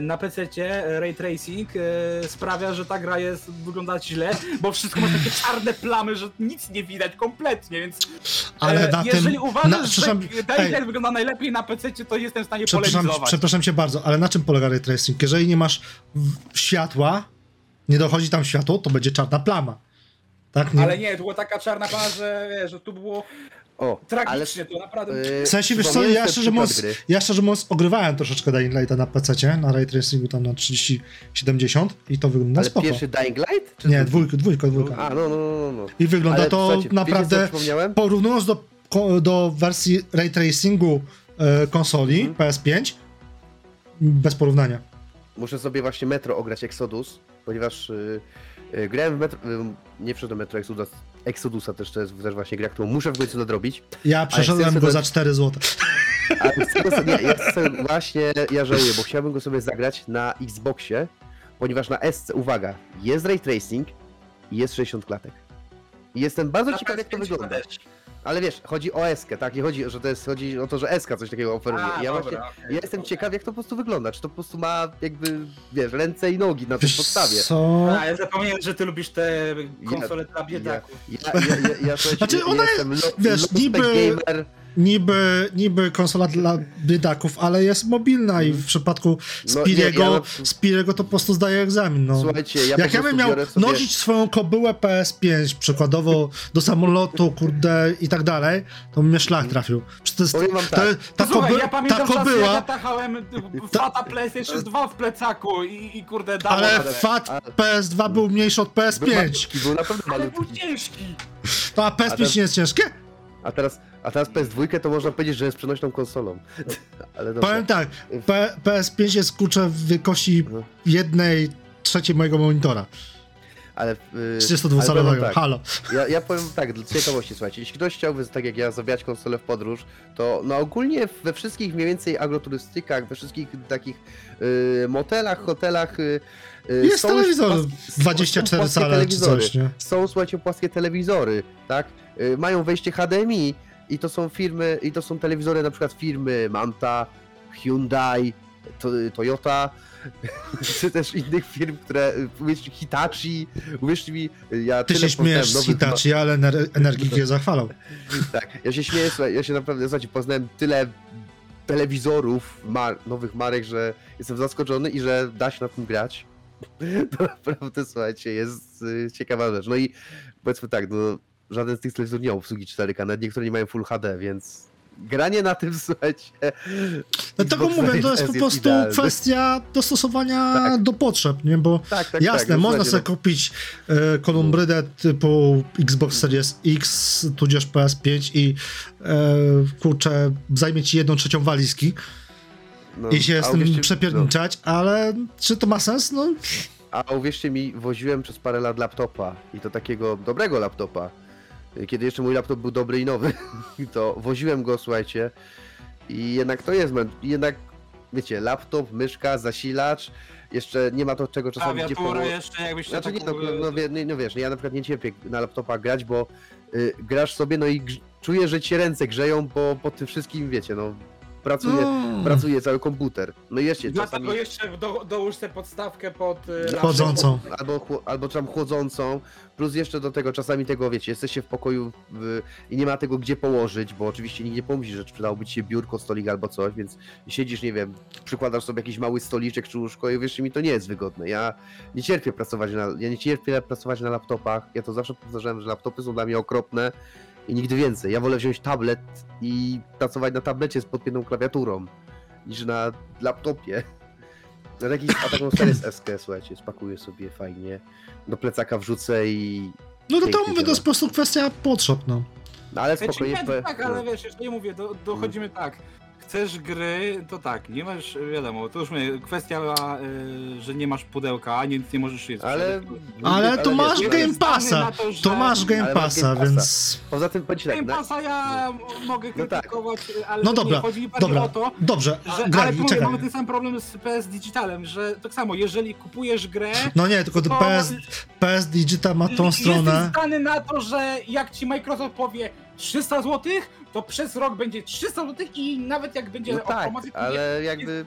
na PC-cie ray tracing y, sprawia, że ta gra jest wygląda źle, bo wszystko ma takie czarne plamy, że nic nie widać kompletnie, więc Ale e, na tym... jeżeli uważasz, na, że Dying wygląda najlepiej na PC-cie, to jestem w stanie przepraszam, przepraszam cię bardzo, ale na czym polega ray tracing? Jeżeli nie masz światła, nie dochodzi tam światło, to będzie czarna plama. Tak? Nie, Ale nie, była taka czarna plama, że, że tu było O, ale tragicznie, to naprawdę... yy, W sensie, wiesz co, ja szczerze, mówiąc, ja szczerze mówiąc ogrywałem troszeczkę Dying Lighta na PC, na ray tracingu tam na 3070 i to wygląda Ale spoko. pierwszy Dying Light? Czy Nie, dwójka, dwójka, dwójka. A, no, no, no, no. I wygląda Ale to słuchajcie, wiecie, naprawdę, co przypomniałem? porównując do, do wersji ray tracingu e, konsoli Mhm. PS5, bez porównania. Muszę sobie właśnie Metro ograć Exodus, ponieważ y, y, grałem w Metro, y, nie wszedłem Metro Exodus, Exodusa też to jest też właśnie gra, którą muszę w końcu nadrobić. Ja przeszedłem go za 4 zł. Nie, ja właśnie ja żałuję, bo chciałbym go sobie zagrać na Xboxie, ponieważ na SC, uwaga, jest ray tracing i jest 60 klatek. I jestem bardzo ciekaw jak to PS5 wygląda. też. Ale wiesz, chodzi o SK, tak? Nie chodzi, że to jest, chodzi o to, że SK coś takiego oferuje. A, ja dobra, właśnie, ja jestem ciekaw jak to po prostu wygląda. Czy to po prostu ma jakby, wiesz, ręce i nogi na tej Wiesz podstawie. co? A, ja zapomniałem, że ty lubisz te konsole dla biedaków. Ja, ja, ja, ja, ja, słuchajcie, Znaczy, ja ona jestem lo, wiesz, niby- gamer. Niby, niby konsola dla biedaków, ale jest mobilna i w przypadku. No, nie, Spiriego, ja- Spiriego to po prostu zdaje egzamin. No. Słuchajcie, ja Jak ja bym miał sobie... nosić swoją kobyłę PS5 przykładowo do samolotu, kurde i tak dalej, to bym mnie szlak trafił. Przecież to jest, Powiem wam to, tak. ta, Słuchaj, koby, ja pamiętam ta czasy, jak ja kobyła, tachałem Ta- Fata PlayStation 2 w plecaku i, i kurde dało ale. FAT a- PS2 był mniejszy od Był PS5. malutki, był naprawdę Ale był malutki. ciężki. To a A PS5 ten- nie jest ciężkie? A teraz, a teraz PS2 to można powiedzieć, że jest przenośną konsolą. Ale dobrze. Powiem tak, P, PS5 jest kurczę w wielkości Mhm. jednej trzeciej mojego monitora. Ale, yy, ale 32-calowego, powiem tak, halo. Ja, ja powiem tak, dla ciekawości, słuchajcie, jeśli ktoś chciałby, tak jak ja, zabierać konsolę w podróż, to no ogólnie we wszystkich mniej więcej agroturystykach, we wszystkich takich y, motelach, hotelach y, y, Jest są telewizor płaskie- są 24 płaskie cale czy coś, nie? Są, słuchajcie, płaskie telewizory, tak? Y, mają wejście HDMI i to są firmy, i to są telewizory na przykład firmy Manta, Hyundai, to, Toyota, czy też innych firm, które, y, uwierzcie, Hitachi, uwierzcie mi, y, ja Ty się śmiejesz z Hitachi, ale ener- Energik je zachwalał. tak, ja się śmieję, słuchaj, ja się naprawdę, słuchajcie, poznałem tyle telewizorów mar nowych marek, że jestem zaskoczony i że da się na tym grać. To naprawdę, słuchajcie, jest y, ciekawa rzecz. No i powiedzmy tak, no, żaden z tych telewizorów nie ma obsługi 4K, nawet niektóre nie mają Full HD, więc granie na tym, słuchajcie... Dlatego Xbox mówię, to jest po prostu idealny. kwestia dostosowania Tak. do potrzeb, nie? Bo Tak, tak, jasne, tak, no, można sobie kupić e, kolumbrydę typu Xbox Series X, tudzież PS5 i e, kurczę, zajmie ci jedną trzecią walizki no, i się z tym uwierzcie- przepierniczać, ale czy to ma sens? No, A uwierzcie mi, woziłem przez parę lat laptopa i to takiego dobrego laptopa. Kiedy jeszcze mój laptop był dobry i nowy, to woziłem go, słuchajcie. I jednak to jest, jednak wiecie, laptop, myszka, zasilacz, jeszcze nie ma to czego czasami gdzie Klawiatura poło- jeszcze jakbyś Znaczy nie, taką, no, no, wie- no, no wiesz, no ja na przykład nie cierpię na laptopa grać, bo y, grasz sobie, no i grz- czuję, że ci się ręce grzeją, bo po tym wszystkim, wiecie, no pracuje, no pracuje cały komputer. No i jeszcze czasami... Dlatego jeszcze do, dołóż sobie podstawkę pod laptop. Chodzącą. Albo, albo tam chłodzącą, plus jeszcze do tego czasami tego, wiecie, jesteście w pokoju w, i nie ma tego gdzie położyć, bo oczywiście nikt nie pomyśli, że przydałoby ci się biurko, stolik albo coś, więc siedzisz, nie wiem, przykładasz sobie jakiś mały stoliczek czy łóżko i wiesz, mi to nie jest wygodne. Ja nie cierpię pracować na, ja nie cierpię pracować na laptopach, ja to zawsze powtarzałem, że laptopy są dla mnie okropne i nigdy więcej. Ja wolę wziąć tablet i pracować na tablecie z podpiętą klawiaturą, niż na laptopie. Na taki, a taką serię z SK, słuchajcie, spakuję sobie fajnie, do plecaka wrzucę i... no to, to Pięknie mówię, to jest po prostu kwestia potrzeb, no. No ale Znaczy, spokojnie... nie, pe- tak, no. ale wiesz, jeszcze nie mówię, do, dochodzimy tak. Chcesz gry, to tak, nie masz, wiadomo, to już mówię, kwestia, y, że nie masz pudełka, nic nie możesz jeść. Ale... Ale tu wiesz, masz no, Game Passa. to, że- To masz Game Ale masz Passa, Game Passa. więc... Poza tym powiem ci tak, Game na, Passa ja mogę No tak. krytykować, ale No to dobra, nie, chodzi mi bardziej Dobra, o to, dobrze, że, ale mówię, czekaj. mamy ten sam problem z PS Digitalem, że tak samo, jeżeli kupujesz grę, No nie, tylko to PS, PS Digital ma tą stronę. Jesteś zdany na to, że jak ci Microsoft powie 300 zł, to przez rok będzie 300 zł i nawet jak będzie no tak, ale jakby...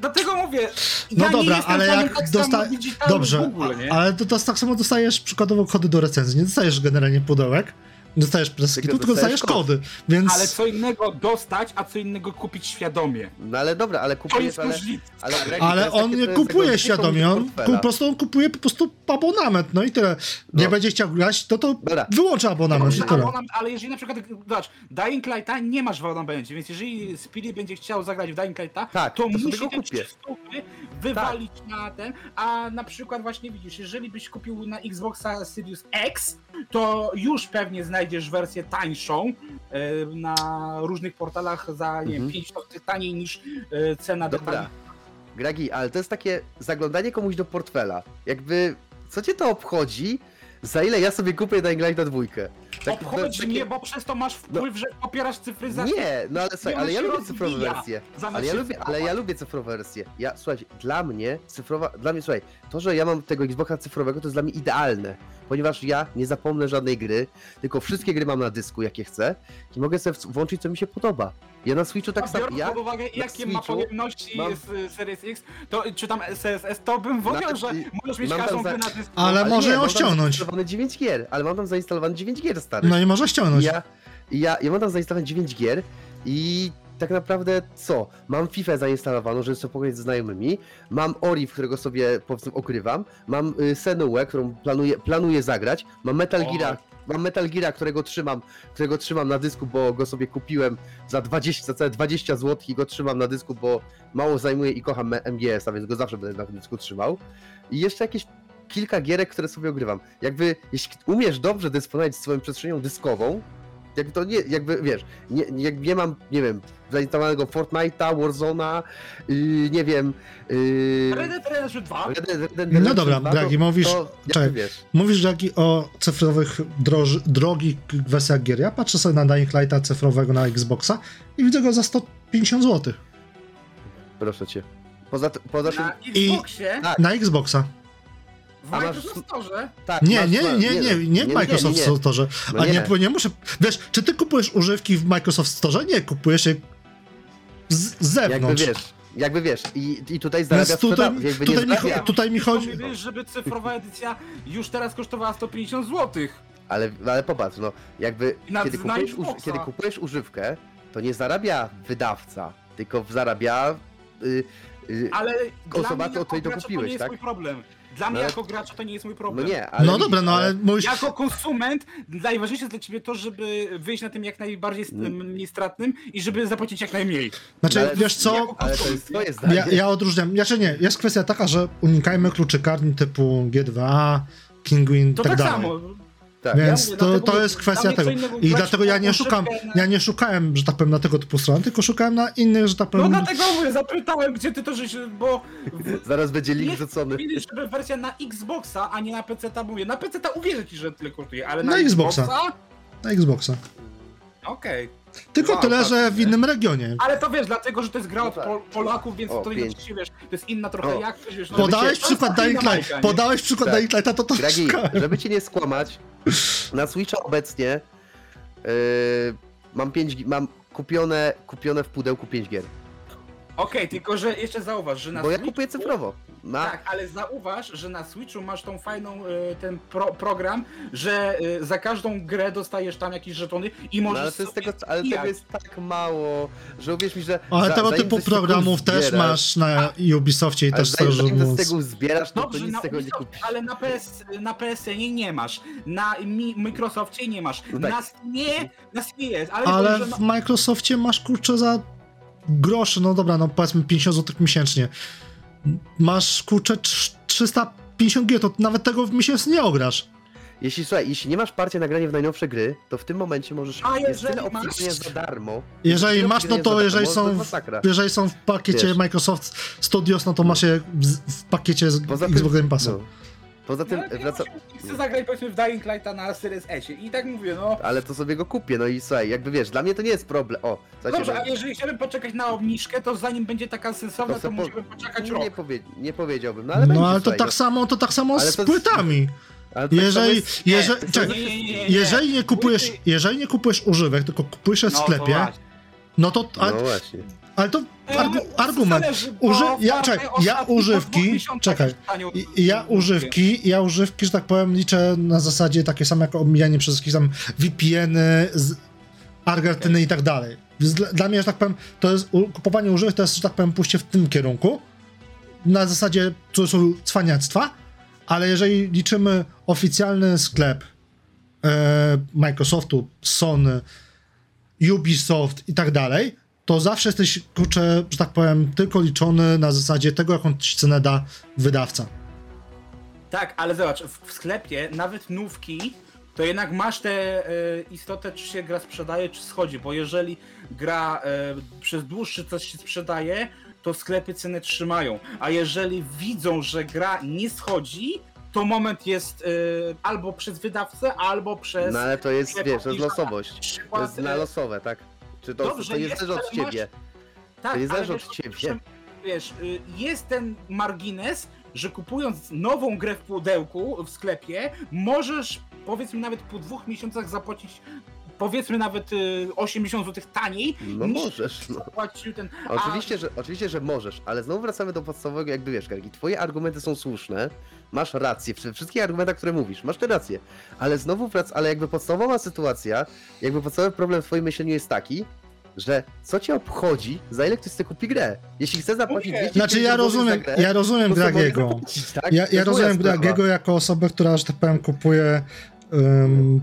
Dlatego mówię, No ja dobra, nie ale jak tak dosta- Dobrze, w ogóle, nie? ale to, to tak samo dostajesz przykładowo kody do recenzji. Nie dostajesz generalnie pudełek, nie dostajesz preskitu, Tylko tylko dostajesz kody. Więc. Ale co innego dostać, a co innego kupić świadomie. No ale dobra, ale To kupujesz, jest ale... Ale, Ale on nie kupuje świadomie, on po prostu on kupuje po prostu abonament, no i tyle. Nie No. będzie chciał grać, to to Dobra. wyłącza abonament i Dobrze, tyle. abonament, ale jeżeli na przykład, zobacz, Dying Lighta nie masz w abonamencie, więc jeżeli Speedy będzie chciał zagrać w Dying Lighta, Tak, to, to musi go te kupię. 300 wywalić na ten, a na przykład właśnie widzisz, jeżeli byś kupił na Xboxa Series X, to już pewnie znajdziesz wersję tańszą e, na różnych portalach za, nie wiem, Mhm. 5 zł taniej niż e, cena Dobra. detali. Gragi, ale to jest takie zaglądanie komuś do portfela. Jakby, co cię to obchodzi, za ile ja sobie kupię Dying Light na dwójkę? Tak- Obchodzi takie- mnie, bo przez to masz wpływ, że popierasz cyfryzację. Nie, no ale słuchaj, ale ja lubię cyfrowe wersje. Zamiast Ale ja lubię, ale ja lubię cyfrowe wersje. Ja, słuchajcie, dla mnie cyfrowa, dla mnie, słuchaj, to, że ja mam tego Xboxa cyfrowego, to jest dla mnie idealne, ponieważ ja nie zapomnę żadnej gry, tylko wszystkie gry mam na dysku, jakie chcę i mogę sobie włączyć, co mi się podoba. Ja na Switchu tak A samo, biorąc ja pod uwagę, jakie ma pojemności mam- z Series X, to, czy tam SSS, to bym wolał, Nawet że możesz mieć mam każdą za- grę na dysku. Ale może nie, ją mam tam ściągnąć. zainstalowane 9 gier, ale mam tam zainstalowane 9 gier, stary. No i może ściągnąć. ja, i ja, ja mam tam zainstalowane 9 gier i tak naprawdę co? Mam FIFA zainstalowaną, żeby sobie pograć ze znajomymi, mam Ori, w którego sobie powiedzmy okrywam, mam y, Senuę, którą planuję, planuję zagrać, mam Metal O. Geara, mam Metal którego trzymam, którego trzymam na dysku, bo go sobie kupiłem za 20, za całe 20 zł i go trzymam na dysku, bo mało zajmuje i kocham MGS, a więc go zawsze będę na tym dysku trzymał. I jeszcze jakieś kilka gierek, które sobie ogrywam. Jakby, jeśli umiesz dobrze dysponować swoją przestrzenią dyskową, jakby to nie, jakby wiesz, nie, jak nie mam, nie wiem, zainstalowanego Fortnite'a, Warzone'a, yy, nie wiem, yy, Red Dead Redemption 2, Red Dead- Red Dead No dobra, 2, Dragi, mówisz- to, czekaj. wiesz, Mówisz, Jackie, o cyfrowych, droż, drogich wersjach gier. Ja patrzę sobie na Dying Lighta cyfrowego na Xboxa i widzę go za 150 zł. proszę cię. Poza, poza tym, na I- Xboxie, Tak. Na Xboxa. W A masz- Microsoft Store, tak, Nie, masz- nie, nie, nie, nie w Microsoft nie, nie. Store. No A nie, nie. bo nie muszę. Wiesz, czy ty kupujesz używki w Microsoft Store? Nie, kupujesz je z, z Jakby zewnątrz. wiesz, jakby wiesz, i, i tutaj Więc zarabia tutaj, sprzeda- jakby nie tutaj, mi, zarabia, cho- tutaj mi chodzi. wiesz, żeby cyfrowa edycja już teraz kosztowała 150 zł. ale, ale popatrz, no, jakby Na- kiedy, na kupujesz, Xboxa. uż, kiedy kupujesz używkę, to nie zarabia wydawca, tylko zarabia y, y, Ale Osoba, dla mnie to jako to gracza to nie jest tak? mój problem. Dla mnie ale- jako gracza to nie jest mój no problem. nie, ale No dobra, no ale mówisz. Jako konsument najważniejsze jest dla ciebie to, żeby wyjść na tym jak najbardziej Mm. stratnym i żeby zapłacić jak najmniej. Znaczy, ale- wiesz co? Ale to jest twoje zdanie. Ja, ja odróżniam. Znaczy nie, jest kwestia taka, że unikajmy kluczykarni typu G2, Kinguin To tak, tak, dalej. samo. Tak. Więc mówię, to, dlatego to jest kwestia tego. I dlatego ja nie szukam, na- ja nie szukałem, że tak powiem, na tego typu stron, tylko szukałem na innych, że tak No powiem. dlatego mówię, zapytałem, gdzie ty to żeś, bo Zaraz będzie link rzucony. żeby wersja na Xboxa, a nie na PC, ta mówię. Na PC ta uwierzę ci, że tyle kosztuje, ale na, Na Xboxa. Xboxa? na Xboxa. Okej. Tylko Wow, tyle, tak. że w innym regionie. Ale to wiesz, dlatego, że to jest gra No od tak. Pol Polaków, więc O, to pięć. inaczej, wiesz, to jest inna trochę O. jakość, wiesz. no, Podałeś przykład Dying Light. Podałeś przykład Tak. Dying Lighta, to to Dragi, żeby ci nie skłamać, na Switcha obecnie yy, mam 5, mam kupione, kupione w pudełku 5 gier. Okej, tylko że jeszcze zauważ, że na Bo ja Switchu- kupuję cyfrowo. Na, Tak, ale zauważ, że na Switchu masz tą fajną, e, ten pro, program, że e, za każdą grę dostajesz tam jakieś żetony i no, możesz ale to jest sobie tego, ale tego jest tak mało, że uwierz mi, że Ale za- tego zanim typu coś programów też zbierasz- masz na Ubisoftie i ale też zanim, z tego zbierasz, to, to Dobrze, nic na z tego nie Ubisoft, kupisz. ale na, PS, na PSN nie masz, na Mi, Microsoftie nie masz, No tak. na Steamie, na Steamie jest, ale, Ale to, że w Microsoftie masz kurczę za groszy, no dobra, no powiedzmy 50 zł miesięcznie. Masz kurczę trz- 350 gier, to nawet tego w miesiąc nie ograsz. Jeśli, słuchaj, jeśli nie masz parcia na granie w najnowsze gry, to w tym momencie możesz... A jest jeżeli opcji masz- za darmo. Jeżeli masz, no to jeżeli są, to w, masakra. jeżeli są w pakiecie Wiesz. Microsoft Studios, no to masz je z- w pakiecie z Poza Xbox Game Passa. No. Poza tym, No, wraca... chcę zagrać powiedzmy w Dying Lighta na Series S i tak mówię, no. ale to sobie go kupię, no i słuchaj, jakby wiesz, dla mnie to nie jest problem. O, słuchajcie, Dobrze, bo- a jeżeli chciałbym poczekać na obniżkę, to zanim będzie taka sensowna, To to, po- musimy poczekać nie, rok. powie... nie powiedziałbym, no ale No będzie, ale to słuchaj, tak no. samo, to tak samo Ale z to- płytami. Ale tak samo Jeżeli, jest- jeżeli, Nie, nie, nie, nie. jeżeli nie kupujesz, jeżeli nie kupujesz używek, tylko kupujesz je w No, to sklepie, no to, ale, No właśnie. ale to argu, no, argument. Uży, ja, czekaj, ja używki, czekaj, ja używki, ja używki, że tak powiem, liczę na zasadzie takie same jak omijanie przez jakieś tam VPN-y, Argentyny i tak dalej. Więc Dla, dla mnie, że tak powiem, to jest, kupowanie używek to jest, że tak powiem, pójście w tym kierunku, na zasadzie cudzysłowie cwaniactwa, ale jeżeli liczymy oficjalny sklep e, Microsoftu, Sony, Ubisoft i tak dalej, to zawsze jesteś, kurczę, że tak powiem, tylko liczony na zasadzie tego, jaką ci cenę da wydawca. Tak, ale zobacz, w, w sklepie nawet nówki, to jednak masz tę e, istotę, czy się gra sprzedaje, czy schodzi, bo jeżeli gra e, przez dłuższy czas się sprzedaje, to sklepy cenę trzymają, a jeżeli widzą, że gra nie schodzi, to moment jest e, albo przez wydawcę, albo przez... No ale to jest, wiesz, to jest losowość. To przykład, jest na losowe, tak? Czy to, Dobrze, to nie jest, zależy od ale masz- ciebie. Tak, To nie ale zależy wiesz, od ciebie. owszem, Wiesz, y, jest ten margines, że kupując nową grę w pudełku w sklepie, możesz powiedzmy nawet po dwóch miesiącach zapłacić powiedzmy nawet y, 80 zł taniej No możesz, no. ten. a- Oczywiście, że, oczywiście, że możesz, ale znowu wracamy do podstawowego, jakby wiesz, Kargi, twoje argumenty są słuszne, masz rację, w wszystkich argumentach, które mówisz, masz te rację, ale znowu wrac, ale jakby podstawowa sytuacja, jakby podstawowy problem w twoim myśleniu jest taki, że co cię obchodzi, za ile ktoś chce kupi grę? Jeśli chce zapłacić Okej. 200 Znaczy ja rozumiem, ja rozumiem Dragiego. Tak? Ja, ja rozumiem Dragiego jako osobę, która, że tak powiem, kupuje um,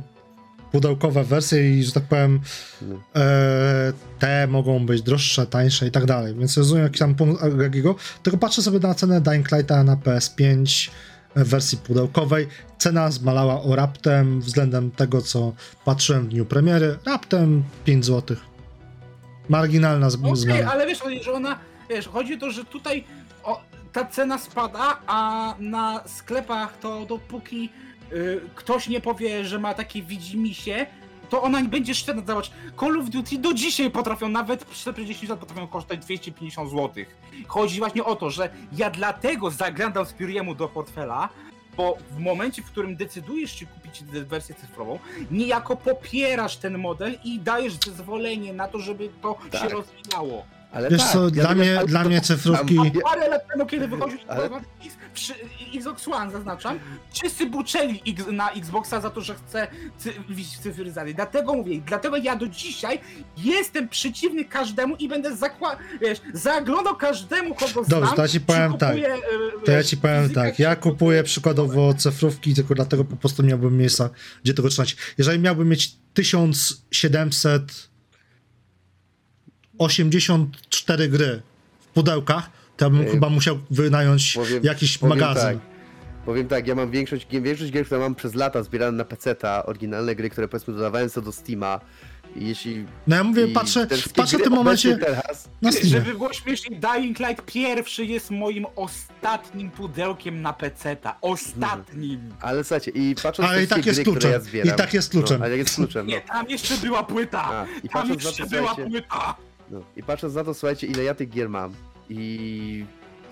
pudełkowe wersje i, że tak powiem, No. e, te mogą być droższe, tańsze i tak dalej, więc rozumiem jakiś tam punkt Dragiego, tylko patrzę sobie na cenę Dying Lighta na PS5 w wersji pudełkowej. Cena zmalała o raptem względem tego, co patrzyłem w dniu premiery. Raptem 5 zł. Marginalna z- Okej, zmiana. ale wiesz, że ona, wiesz, chodzi o to, że tutaj o, ta cena spada, a na sklepach to dopóki y, ktoś nie powie, że ma takie widzimisię, to ona nie będzie sztywna. Zobacz, Call of Duty do dzisiaj potrafią, nawet przed 10 lat potrafią kosztować 250 zł. Chodzi właśnie o to, że ja dlatego zaglądam Spiriemu do portfela, bo w momencie, w którym decydujesz się kupić wersję cyfrową, niejako popierasz ten model i dajesz zezwolenie na to, żeby to się Tak. rozwijało. Ale Wiesz tak, co, ja dla mnie, dla mnie cyfrówki... Ja- Parę lat temu, kiedy wychodził Ale- Xbox One, zaznaczam, wszyscy buczeli X, na Xboxa za to, że chce cy, widzieć cyfryzację. Dlatego mówię, dlatego ja do dzisiaj jestem przeciwny każdemu i będę zakła- wiesz, zaglądał każdemu, kogo znam. Dobrze, to ja ci powiem tak. kupuje, e, To ja ci powiem tak, ja kupuję przykładowo cyfrówki tylko dlatego po prostu miałbym miejsca, gdzie tego trzymać. Jeżeli miałbym mieć 1784 gry w pudełkach, to ja bym Ej, chyba musiał wynająć powiem- jakiś powiem magazyn. Tak, powiem tak, ja mam większość, większość gier, które mam przez lata zbierane na PC-ta, oryginalne gry, które powiedzmy dodawałem sobie do Steama. I jeśli. No ja mówię, patrzę, patrzę w tym momencie Teraz, na Steamie. Żeby było śmieszniej, Dying Light pierwszy jest moim ostatnim pudełkiem na PC-ta. Ostatnim. ale słuchajcie, i patrząc Ale na i tak jest gry, które kluczem. ja zbieram. I tak jest kluczem. No, ale jest kluczem, no. Nie, tam jeszcze była płyta. A, i Tam jeszcze to, była płyta. No, I patrząc na to, słuchajcie, ile ja tych gier mam. I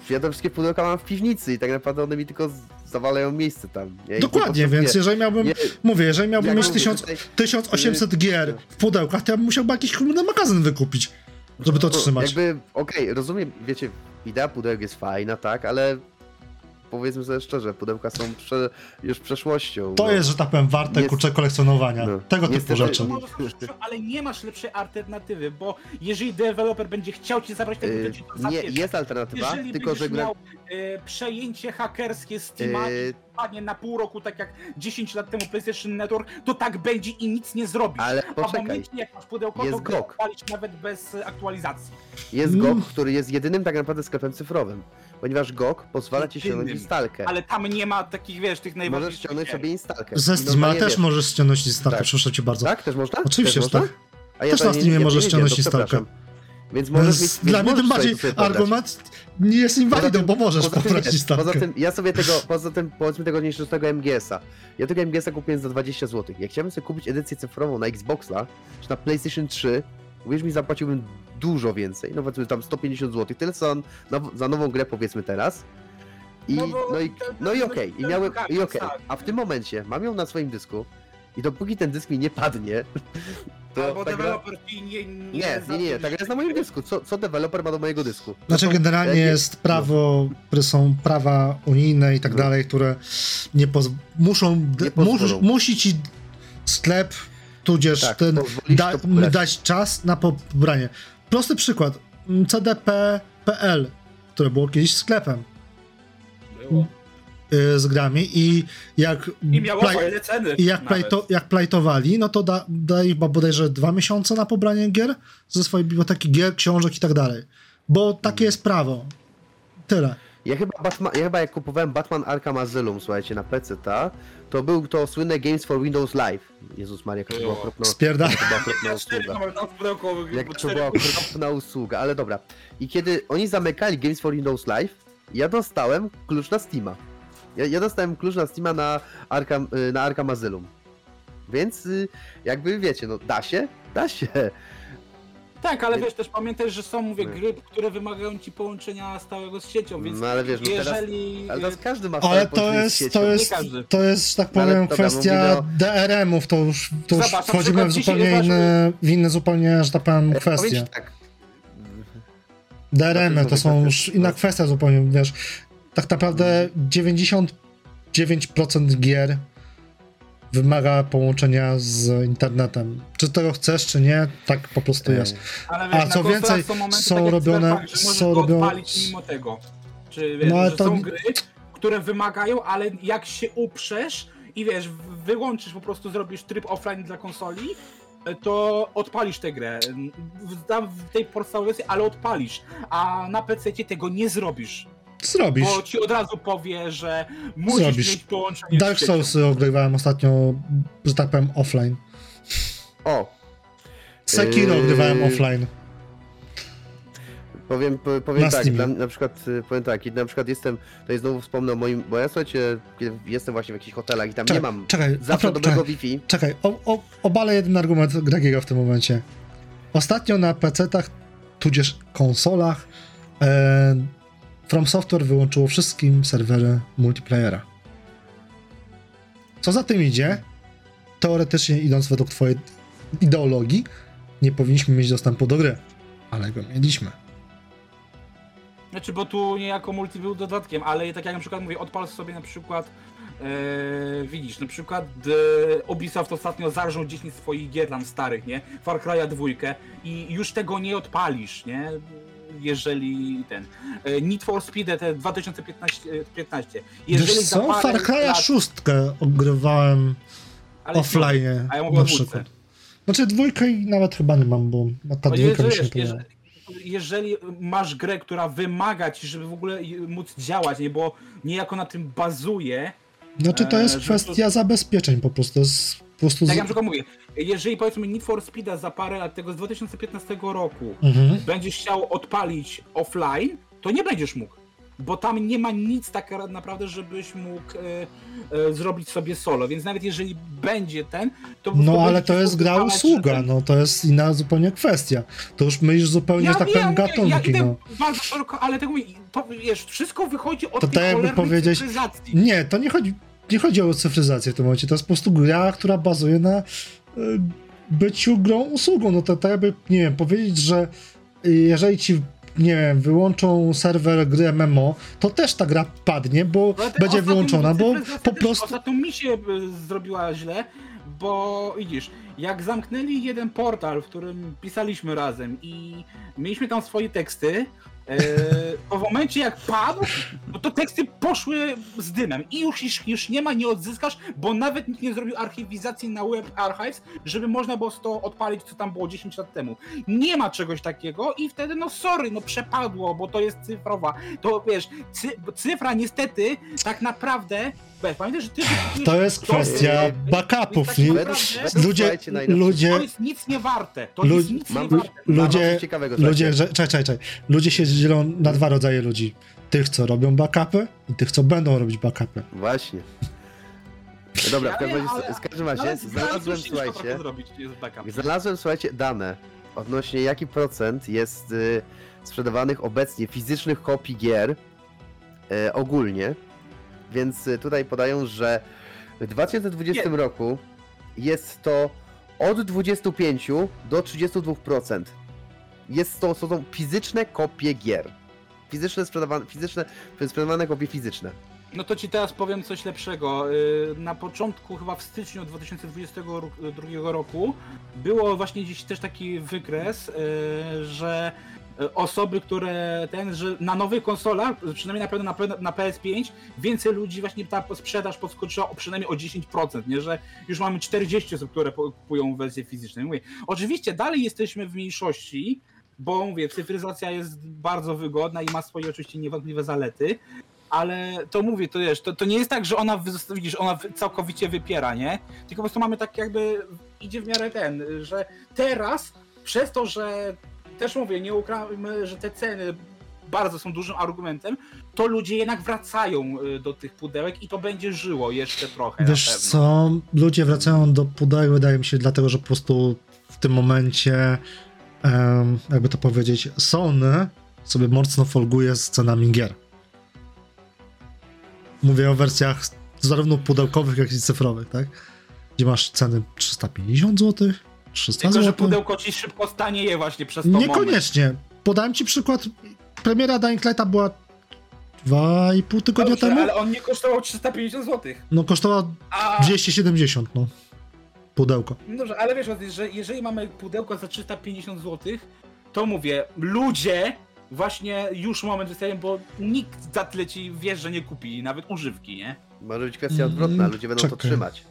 ja te wszystkie pudełka mam w piwnicy i tak naprawdę one mi tylko zawalają miejsce tam. Ja Dokładnie, więc jeżeli miałbym, Nie, mówię, jeżeli miałbym mówię, 1000, tutaj- 1800 gier w pudełkach, to ja bym musiał jakiś kurde magazyn wykupić, żeby to No, trzymać. Jakby, okej, rozumiem, wiecie, idea pudełek jest fajna, tak, ale powiedzmy sobie szczerze, pudełka są prze, już przeszłością. To no. jest, że tak powiem, warte Jest- kurczę kolekcjonowania. no. Tego typu Niestety- rzeczy. Są lepsze, ale nie masz lepszej alternatywy, bo jeżeli deweloper będzie chciał ci zabrać ten Yy, to nie, jest alternatywa, Jeżeli tylko że gra... miał e, przejęcie hakerskie Steama Yy, na pół roku, tak jak 10 lat temu PlayStation Network, to tak będzie i nic nie zrobisz. Ale A w poczekaj, momencie, jak masz pudełko, Jest to GOG. nawet bez aktualizacji. jest Mm. GOG, który jest jedynym tak naprawdę sklepem cyfrowym. Ponieważ GOG pozwala ci ściągnąć instalkę. Ale tam nie ma takich, wiesz, tych Możesz najważniejszych ściągnąć gier. sobie instalkę. Ze Steama też wiesz, możesz ściągnąć instalkę, Tak. proszę cię bardzo. Tak, też można? Oczywiście, też można? tak. A ja Też na nie- Steamie ja możesz ściągnąć instalkę. przepraszam. Więc możesz mieć, dla mnie tym możesz bardziej argument nie jest inwalidą, tym- bo możesz wiesz, instalkę. Poza tym, ja sobie tego, poza tym, powiedzmy tego nieszczęsnego MGS-a. Ja tego MGS-a kupiłem za 20 zł. Jak chciałbym sobie kupić edycję cyfrową na Xboxa, czy na PlayStation 3, uwierz mi, zapłaciłbym dużo więcej. No powiedzmy tam 150 zł. Tyle co na, za nową grę powiedzmy teraz. I, No no, i, no i okej, i ten miałem, i okej. tak. A w tym momencie mam ją na swoim dysku i dopóki ten dysk mi nie padnie, to Albo ta gra... deweloper ci nie... Nie, Nie, nie, nie, ta gra jest na moim dysku. Co, co deweloper ma do mojego dysku? Znaczy są- generalnie jest prawo, które są prawa unijne i tak No. dalej, które nie poz... muszą, Nie musi ci sklep, tudzież Tak, ten, da, dać czas na pobranie. Prosty przykład, CDP.pl, które było kiedyś sklepem Było. y, z grami i jak, I miało plaj- fajne ceny. i jak, plajto, jak plajtowali, no to da, dali chyba bodajże dwa miesiące na pobranie gier ze swojej biblioteki gier, książek i tak dalej. Bo takie jest prawo. Tyle. Ja chyba, Batman, ja chyba jak kupowałem Batman Arkham Asylum, słuchajcie, na PC, ta, to był to słynne Games for Windows Live. Jezus Maria, jaka to była Było. okropna, Spierda. jaka to była okropna usługa. Jak to była okropna usługa, ale dobra. I kiedy oni zamykali Games for Windows Live, ja dostałem klucz na Steama. Ja, ja dostałem klucz na Steama na Arkham, y, na Arkham Asylum. Więc y, jakby wiecie, no da się? Da się. Tak, ale wiesz, też pamiętaj, że są, mówię, No. gry, które wymagają ci połączenia stałego z siecią, więc No ale wiesz, no teraz, jeżeli... ale teraz każdy ma Ale to połączenie z jest, siecią. to Nie jest, każdy. to jest, że tak No ale powiem, dobra, kwestia mówimy o- DRM-ów, to już, to już Zobacz, na wchodzimy przykład w dzisiaj zupełnie inne, w inne zupełnie, że tak powiem, E, powiem kwestie. ci tak, DRM-y to Znaczy, są mówię, już tak, inna no. kwestia zupełnie, wiesz. Tak naprawdę 99% gier wymaga połączenia z internetem. Czy tego chcesz, czy nie, tak po prostu jest. Ale A wiesz, na co konsolach więcej, są, momenty, są tak robione- Cyberpunk, że możesz są go robione- odpalić mimo tego. Czy wiesz, No, to są gry, które wymagają, ale jak się uprzesz i wiesz, wyłączysz po prostu, zrobisz tryb offline dla konsoli, to odpalisz tę grę. W tej podstawowej wersji, ale odpalisz. A na PC tego nie zrobisz. Zrobisz. Bo ci od razu powie, że musisz Zrobisz. mieć połączenie Dark. Soulsy ogrywałem ostatnio, że tak powiem, offline. o, Sekiro Yy, ogrywałem offline. Powiem, po- powiem Na tak, na, na przykład y, powiem tak, kiedy na przykład jestem, tutaj znowu wspomnę o moim, bo ja słuchajcie, kiedy jestem właśnie w jakichś hotelach i tam nie mam czekaj, zawsze dobrego czekaj, Wi-Fi. czekaj o, o, obalę jeden argument Gregiego w tym momencie. Ostatnio na PC-tach, tudzież konsolach, e, From Software wyłączyło wszystkim serwery multiplayera. Co za tym idzie? Teoretycznie idąc według twojej ideologii, nie powinniśmy mieć dostępu do gry. Ale go mieliśmy. Znaczy, bo tu niejako multi był dodatkiem, ale tak jak na przykład mówię, odpal sobie na przykład, e, widzisz, na przykład e, Ubisoft ostatnio zarżnął 10 swoich gier tam starych, nie? Far Cry'a dwójkę i już tego nie odpalisz, nie? Jeżeli ten. E, Need for Speed te 2015. e, 15. Jeżeli Wiesz co? Far Cry'a lat- 6 ogrywałem offline A ja na przykład. Znaczy dwójkę i nawet chyba nie mam, bo ta Bo dwójka mi się nie jeżeli, jeżeli, masz grę, która wymaga ci, żeby w ogóle móc działać, nie? Bo niejako na tym bazuje, Znaczy to jest Eee, że kwestia zabezpieczeń po prostu. To jest prostu. Tak z... jak na przykład mówię, jeżeli powiedzmy Need for Speeda za parę lat tego z 2015 roku mhm. będziesz chciał odpalić offline, to nie będziesz mógł. Bo tam nie ma nic tak naprawdę, żebyś mógł e, e, zrobić sobie solo, więc nawet jeżeli będzie ten, to... No ale to jest gra usługa, ten- no to jest inna zupełnie kwestia. To już mylisz zupełnie, Ja że tak powiem, ja gatunki, idę no. bardzo szeroko, ale tego mówię, to wiesz, wszystko wychodzi od To tej tak jakby powiedzieć-. Nie, to nie chodzi, nie chodzi o cyfryzację w tym momencie, to jest po prostu gra, która bazuje na y, byciu grą usługą. No to tak jakby, nie wiem, powiedzieć, że y, jeżeli ci, nie wiem, wyłączą serwer gry MMO, to też ta gra padnie, bo te będzie wyłączona, bo po prostu... Ostatnio mi się y, zrobiła źle, bo widzisz, jak zamknęli jeden portal, w którym pisaliśmy razem i mieliśmy tam swoje teksty, E, bo w momencie jak padł, to teksty poszły z dymem i już, już, już nie ma, nie odzyskasz, bo nawet nikt nie zrobił archiwizacji na Web Archives, żeby można było to odpalić, co tam było 10 lat temu. Nie ma czegoś takiego i wtedy, no sorry, no przepadło, bo to jest cyfrowa. To wiesz, cy, cyfra niestety tak naprawdę, pamiętaj, że ty... To jest kwestia backupów. Nie? Ludzie, ludzie, To jest nic nie warte, to jest nic Mam nie warte. ludzie, ludzie, że, czekaj, czekaj, czekaj. Ludzie się dzielą na dwa rodzaje ludzi. Tych, co robią backupy i tych, co będą robić backupy. Właśnie. No dobra, w każdym razie, ale- w każdym razie znalazłem, słuchajcie, znalazłem, słuchajcie, dane odnośnie jaki procent jest y, sprzedawanych obecnie fizycznych kopii gier y, ogólnie. Więc y, tutaj podają, że w 2020 Nie. roku jest to od 25 do 32%. Jest to, są to fizyczne kopie gier. Fizyczne sprzedawane, fizyczne, sprzedawane kopie fizyczne. No to ci teraz powiem coś lepszego. Yy, Na początku, chyba w styczniu 2022 roku, było właśnie gdzieś też taki wykres, yy, że osoby, które ten, że na nowych konsolach, przynajmniej na pewno na, na PS5, więcej ludzi właśnie ta sprzedaż podskoczyła o przynajmniej o 10%, nie? Że już mamy 40 osób, które kupują wersję fizyczną. Mówię, oczywiście dalej jesteśmy w mniejszości, bo mówię, cyfryzacja jest bardzo wygodna i ma swoje oczywiście niewątpliwe zalety, ale to mówię, to wiesz, to, to nie jest tak, że ona, widzisz, ona całkowicie wypiera, nie? Tylko po prostu mamy tak jakby, idzie w miarę ten, że teraz, przez to, że też mówię, nie ukrywamy, że te ceny bardzo są dużym argumentem, to ludzie jednak wracają y, do tych pudełek i to będzie żyło jeszcze trochę Wiesz co, ludzie wracają do pudełek, wydaje mi się, dlatego, że po prostu w tym momencie, jakby to powiedzieć, Sony sobie mocno folguje z cenami gier. Mówię o wersjach zarówno pudełkowych, jak i cyfrowych, tak? Gdzie masz ceny 350 zł, 300 Tylko, że zł. pudełko ci szybko stanieje właśnie przez to moment. Niekoniecznie. Podałem ci przykład. Premiera Dying Lighta była 2,5 tygodnia Dobrze, temu. ale on nie kosztował 350 zł. No kosztowała A 270, no. Pudełko. No dobrze, ale wiesz, że jeżeli mamy pudełko za 350 zł, to mówię, ludzie właśnie już moment wystawiają, bo nikt za tyle ci wiesz, że nie kupi nawet używki, nie? Może być kwestia odwrotna, ludzie będą to Mm, Czekaj. trzymać.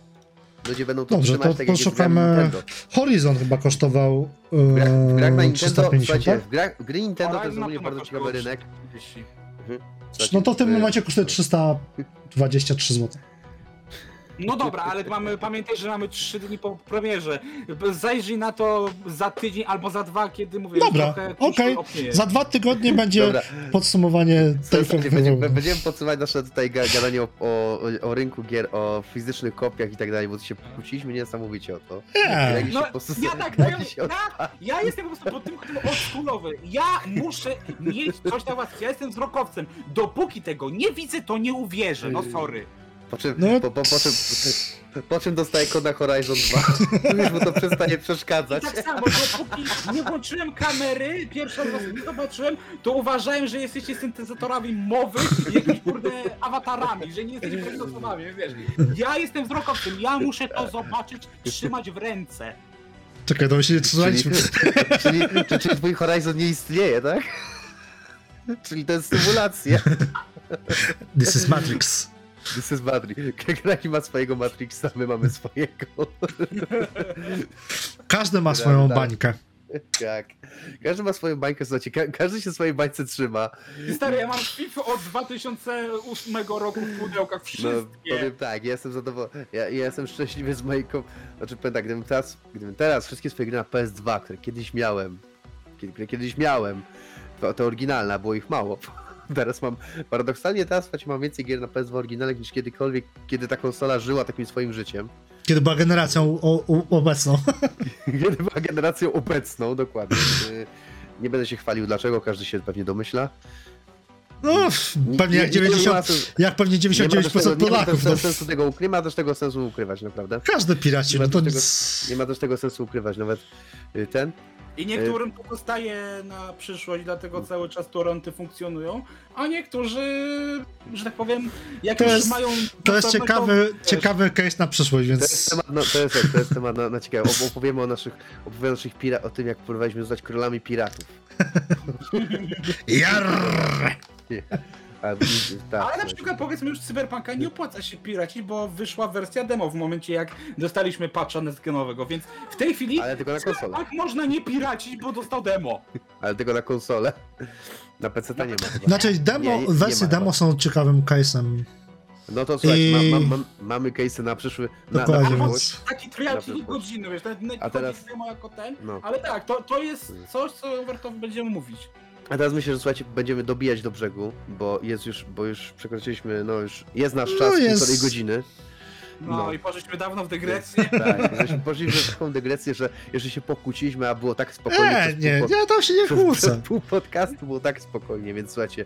Ludzie będą to Dobrze, trzymać to tak poszukamy- Nintendo. Horizon chyba kosztował W grach, w grach na e, Nintendo, 350, słuchajcie, tak? w grach, gry Nintendo to jest ogólnie bardzo ciekawy rynek. 30. No to w tym Y, momencie kosztuje 323 zł. No dobra, ale mamy, pamiętaj, że mamy 3 dni po premierze. Zajrzyj na to za tydzień albo za dwa, kiedy mówię, Dobra, okej. opnieje. Za dwa tygodnie będzie Dobra, podsumowanie tej będziemy, będziemy podsumować nasze tutaj ga- gadanie o, o, o rynku gier, o fizycznych kopiach i tak dalej, bo tu się pokłóciliśmy niesamowicie o to. Nie. Gregi No, się po prostu- ja tak, ja, ja, ja jestem po prostu pod tym tym oldschoolowy. Ja muszę mieć coś na was. Ja jestem wzrokowcem. Dopóki tego nie widzę, to nie uwierzę. No sorry. Po czym, No. po, po, po, czym, po czym dostaję kod na Horizon 2. Już mu to przestaje I przeszkadzać. tak samo, dopóki nie włączyłem kamery, pierwszy raz nie zobaczyłem, to uważałem, że jesteście syntezatorami mowy i jakimiś kurde awatarami, że nie jesteście osobami, wiesz. Ja jestem wzrokowcem, ja muszę to zobaczyć, trzymać w ręce. Czekaj, to my się nie Czyli, trzymaliśmy. czyli, czyli, czyli twój Horizon nie istnieje, tak? Czyli to jest symulacja. This is Matrix. This is Matrix. Graki ma swojego Matrixa, my mamy swojego. Każdy ma swoją Tak. bańkę. Tak. Każdy ma swoją bańkę, słuchajcie, ka każdy się w swojej bańce trzyma. Stary, ja mam FIFA od 2008 roku w pudełkach, No, wszystkie. powiem tak, ja jestem zadowolony, ja, ja jestem szczęśliwy z mojej kom... Znaczy powiem tak, gdybym teraz, gdybym teraz wszystkie swoje gry na PS2, które kiedyś miałem, kiedy, które kiedyś miałem, to, to oryginalne, a było ich mało. Teraz mam, paradoksalnie teraz słuchajcie, mam więcej gier na PS2 oryginalnych niż kiedykolwiek, kiedy ta konsola żyła takim swoim życiem. Kiedy była generacją o, o, obecną. Kiedy była generacją obecną, dokładnie. Y, Nie będę się chwalił dlaczego, każdy się pewnie domyśla. No, Nie- pewnie jak nie- nie ma 90, sensu- jak pewnie nie ma też 99% tego- nie ma Polaków. też No, sensu tego nie ma też tego sensu ukrywać, naprawdę. każdy piraci, nie ma no to też tego- nic. Nie ma też tego sensu ukrywać, nawet y, ten. I niektórym to zostaje na przyszłość, dlatego cały czas toronty funkcjonują, a niektórzy, że tak powiem, jak To już jest- mają... To jest osobę, ciekawy, wiesz, ciekawy case na przyszłość, To więc jest temat, na, to jest, to jest temat na, na ciekawe. Op- Opowiemy o naszych, opowiemy o naszych pira- o tym, jak próbowaliśmy zostać królami piratów. Jarrrr! A, tak, Ale na przykład powiedzmy już Cyberpunka nie opłaca się piracić, bo wyszła wersja demo w momencie jak dostaliśmy patcha netgenowego, więc w tej chwili Ale tylko na konsolę. Cyberpunk można nie piracić, bo dostał demo. Ale tylko na konsolę. Na PC nie ma chyba. Znaczy, demo, Nie, nie- nie wersje ma demo chyba. są ciekawym case'em. No to słuchajcie, I- ma, ma, ma, mamy case'y na przyszły. Na, na Dokładnie, przyszłość. więc- Taki trial godziny, wiesz, nawet nie A teraz- teraz... demo jako ten, No. ale tak, to, to jest coś, co warto będziemy mówić. A teraz myślę, że słuchajcie, będziemy dobijać do brzegu, bo jest już, bo już przekroczyliśmy, no już jest nasz No czas, jest- półtorej godziny. No, No. i poszliśmy dawno w dygresję. Tak, poszliśmy w taką dygresję, że jeszcze się pokłóciliśmy, a było tak spokojnie. Pół nie, pod- nie, tam się nie kłócę. pół podcastu było tak spokojnie, więc słuchajcie,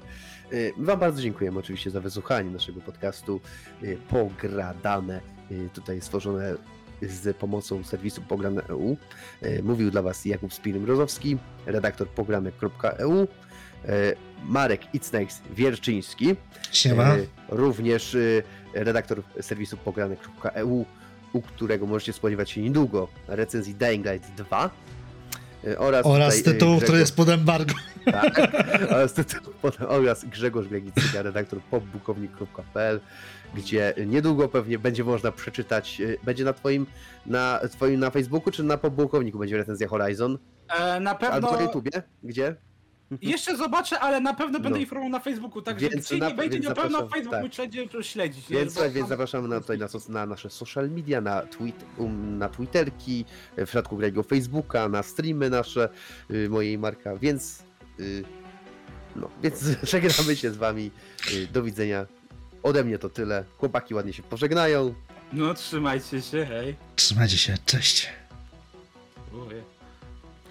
my wam bardzo dziękujemy oczywiście za wysłuchanie naszego podcastu y, Pogradane, y, tutaj stworzone z pomocą serwisu Pograne.eu. Y, Mówił dla was Jakub Spiry-Mrozowski, redaktor pograne.eu, y, Marek Icnejs Wierczyński, Siema. y, również redaktor serwisu pograne.eu, u którego możecie spodziewać się niedługo recenzji Dying Light 2 y, oraz, Oraz tutaj, y, tytuł, który Grzegorz- jest pod embargo. tak, oraz, tytuł, potem- oraz Grzegorz Gregicyga, redaktor popbukownik.pl, gdzie niedługo pewnie będzie można przeczytać, y, będzie na twoim, na twoim na Facebooku czy na popbułkowniku będzie recenzja Horizon? E, na Albo pewno... na YouTubie? Gdzie? Jeszcze zobaczę, ale na pewno będę No. informował na Facebooku, także Więc jeśli na- nie będzie na pewno Facebook tak. śledzi, to śledzić. Więc, więc zapraszamy na, tutaj na, na nasze social media, na, tweet, um, na Twitterki, w przypadku Grego Facebooka, na streamy nasze, y, mojej marka, więc y, no, więc żegnamy się z wami. Y, do widzenia. Ode mnie to tyle. Chłopaki ładnie się pożegnają. No trzymajcie się, hej. Trzymajcie się, cześć. Uje.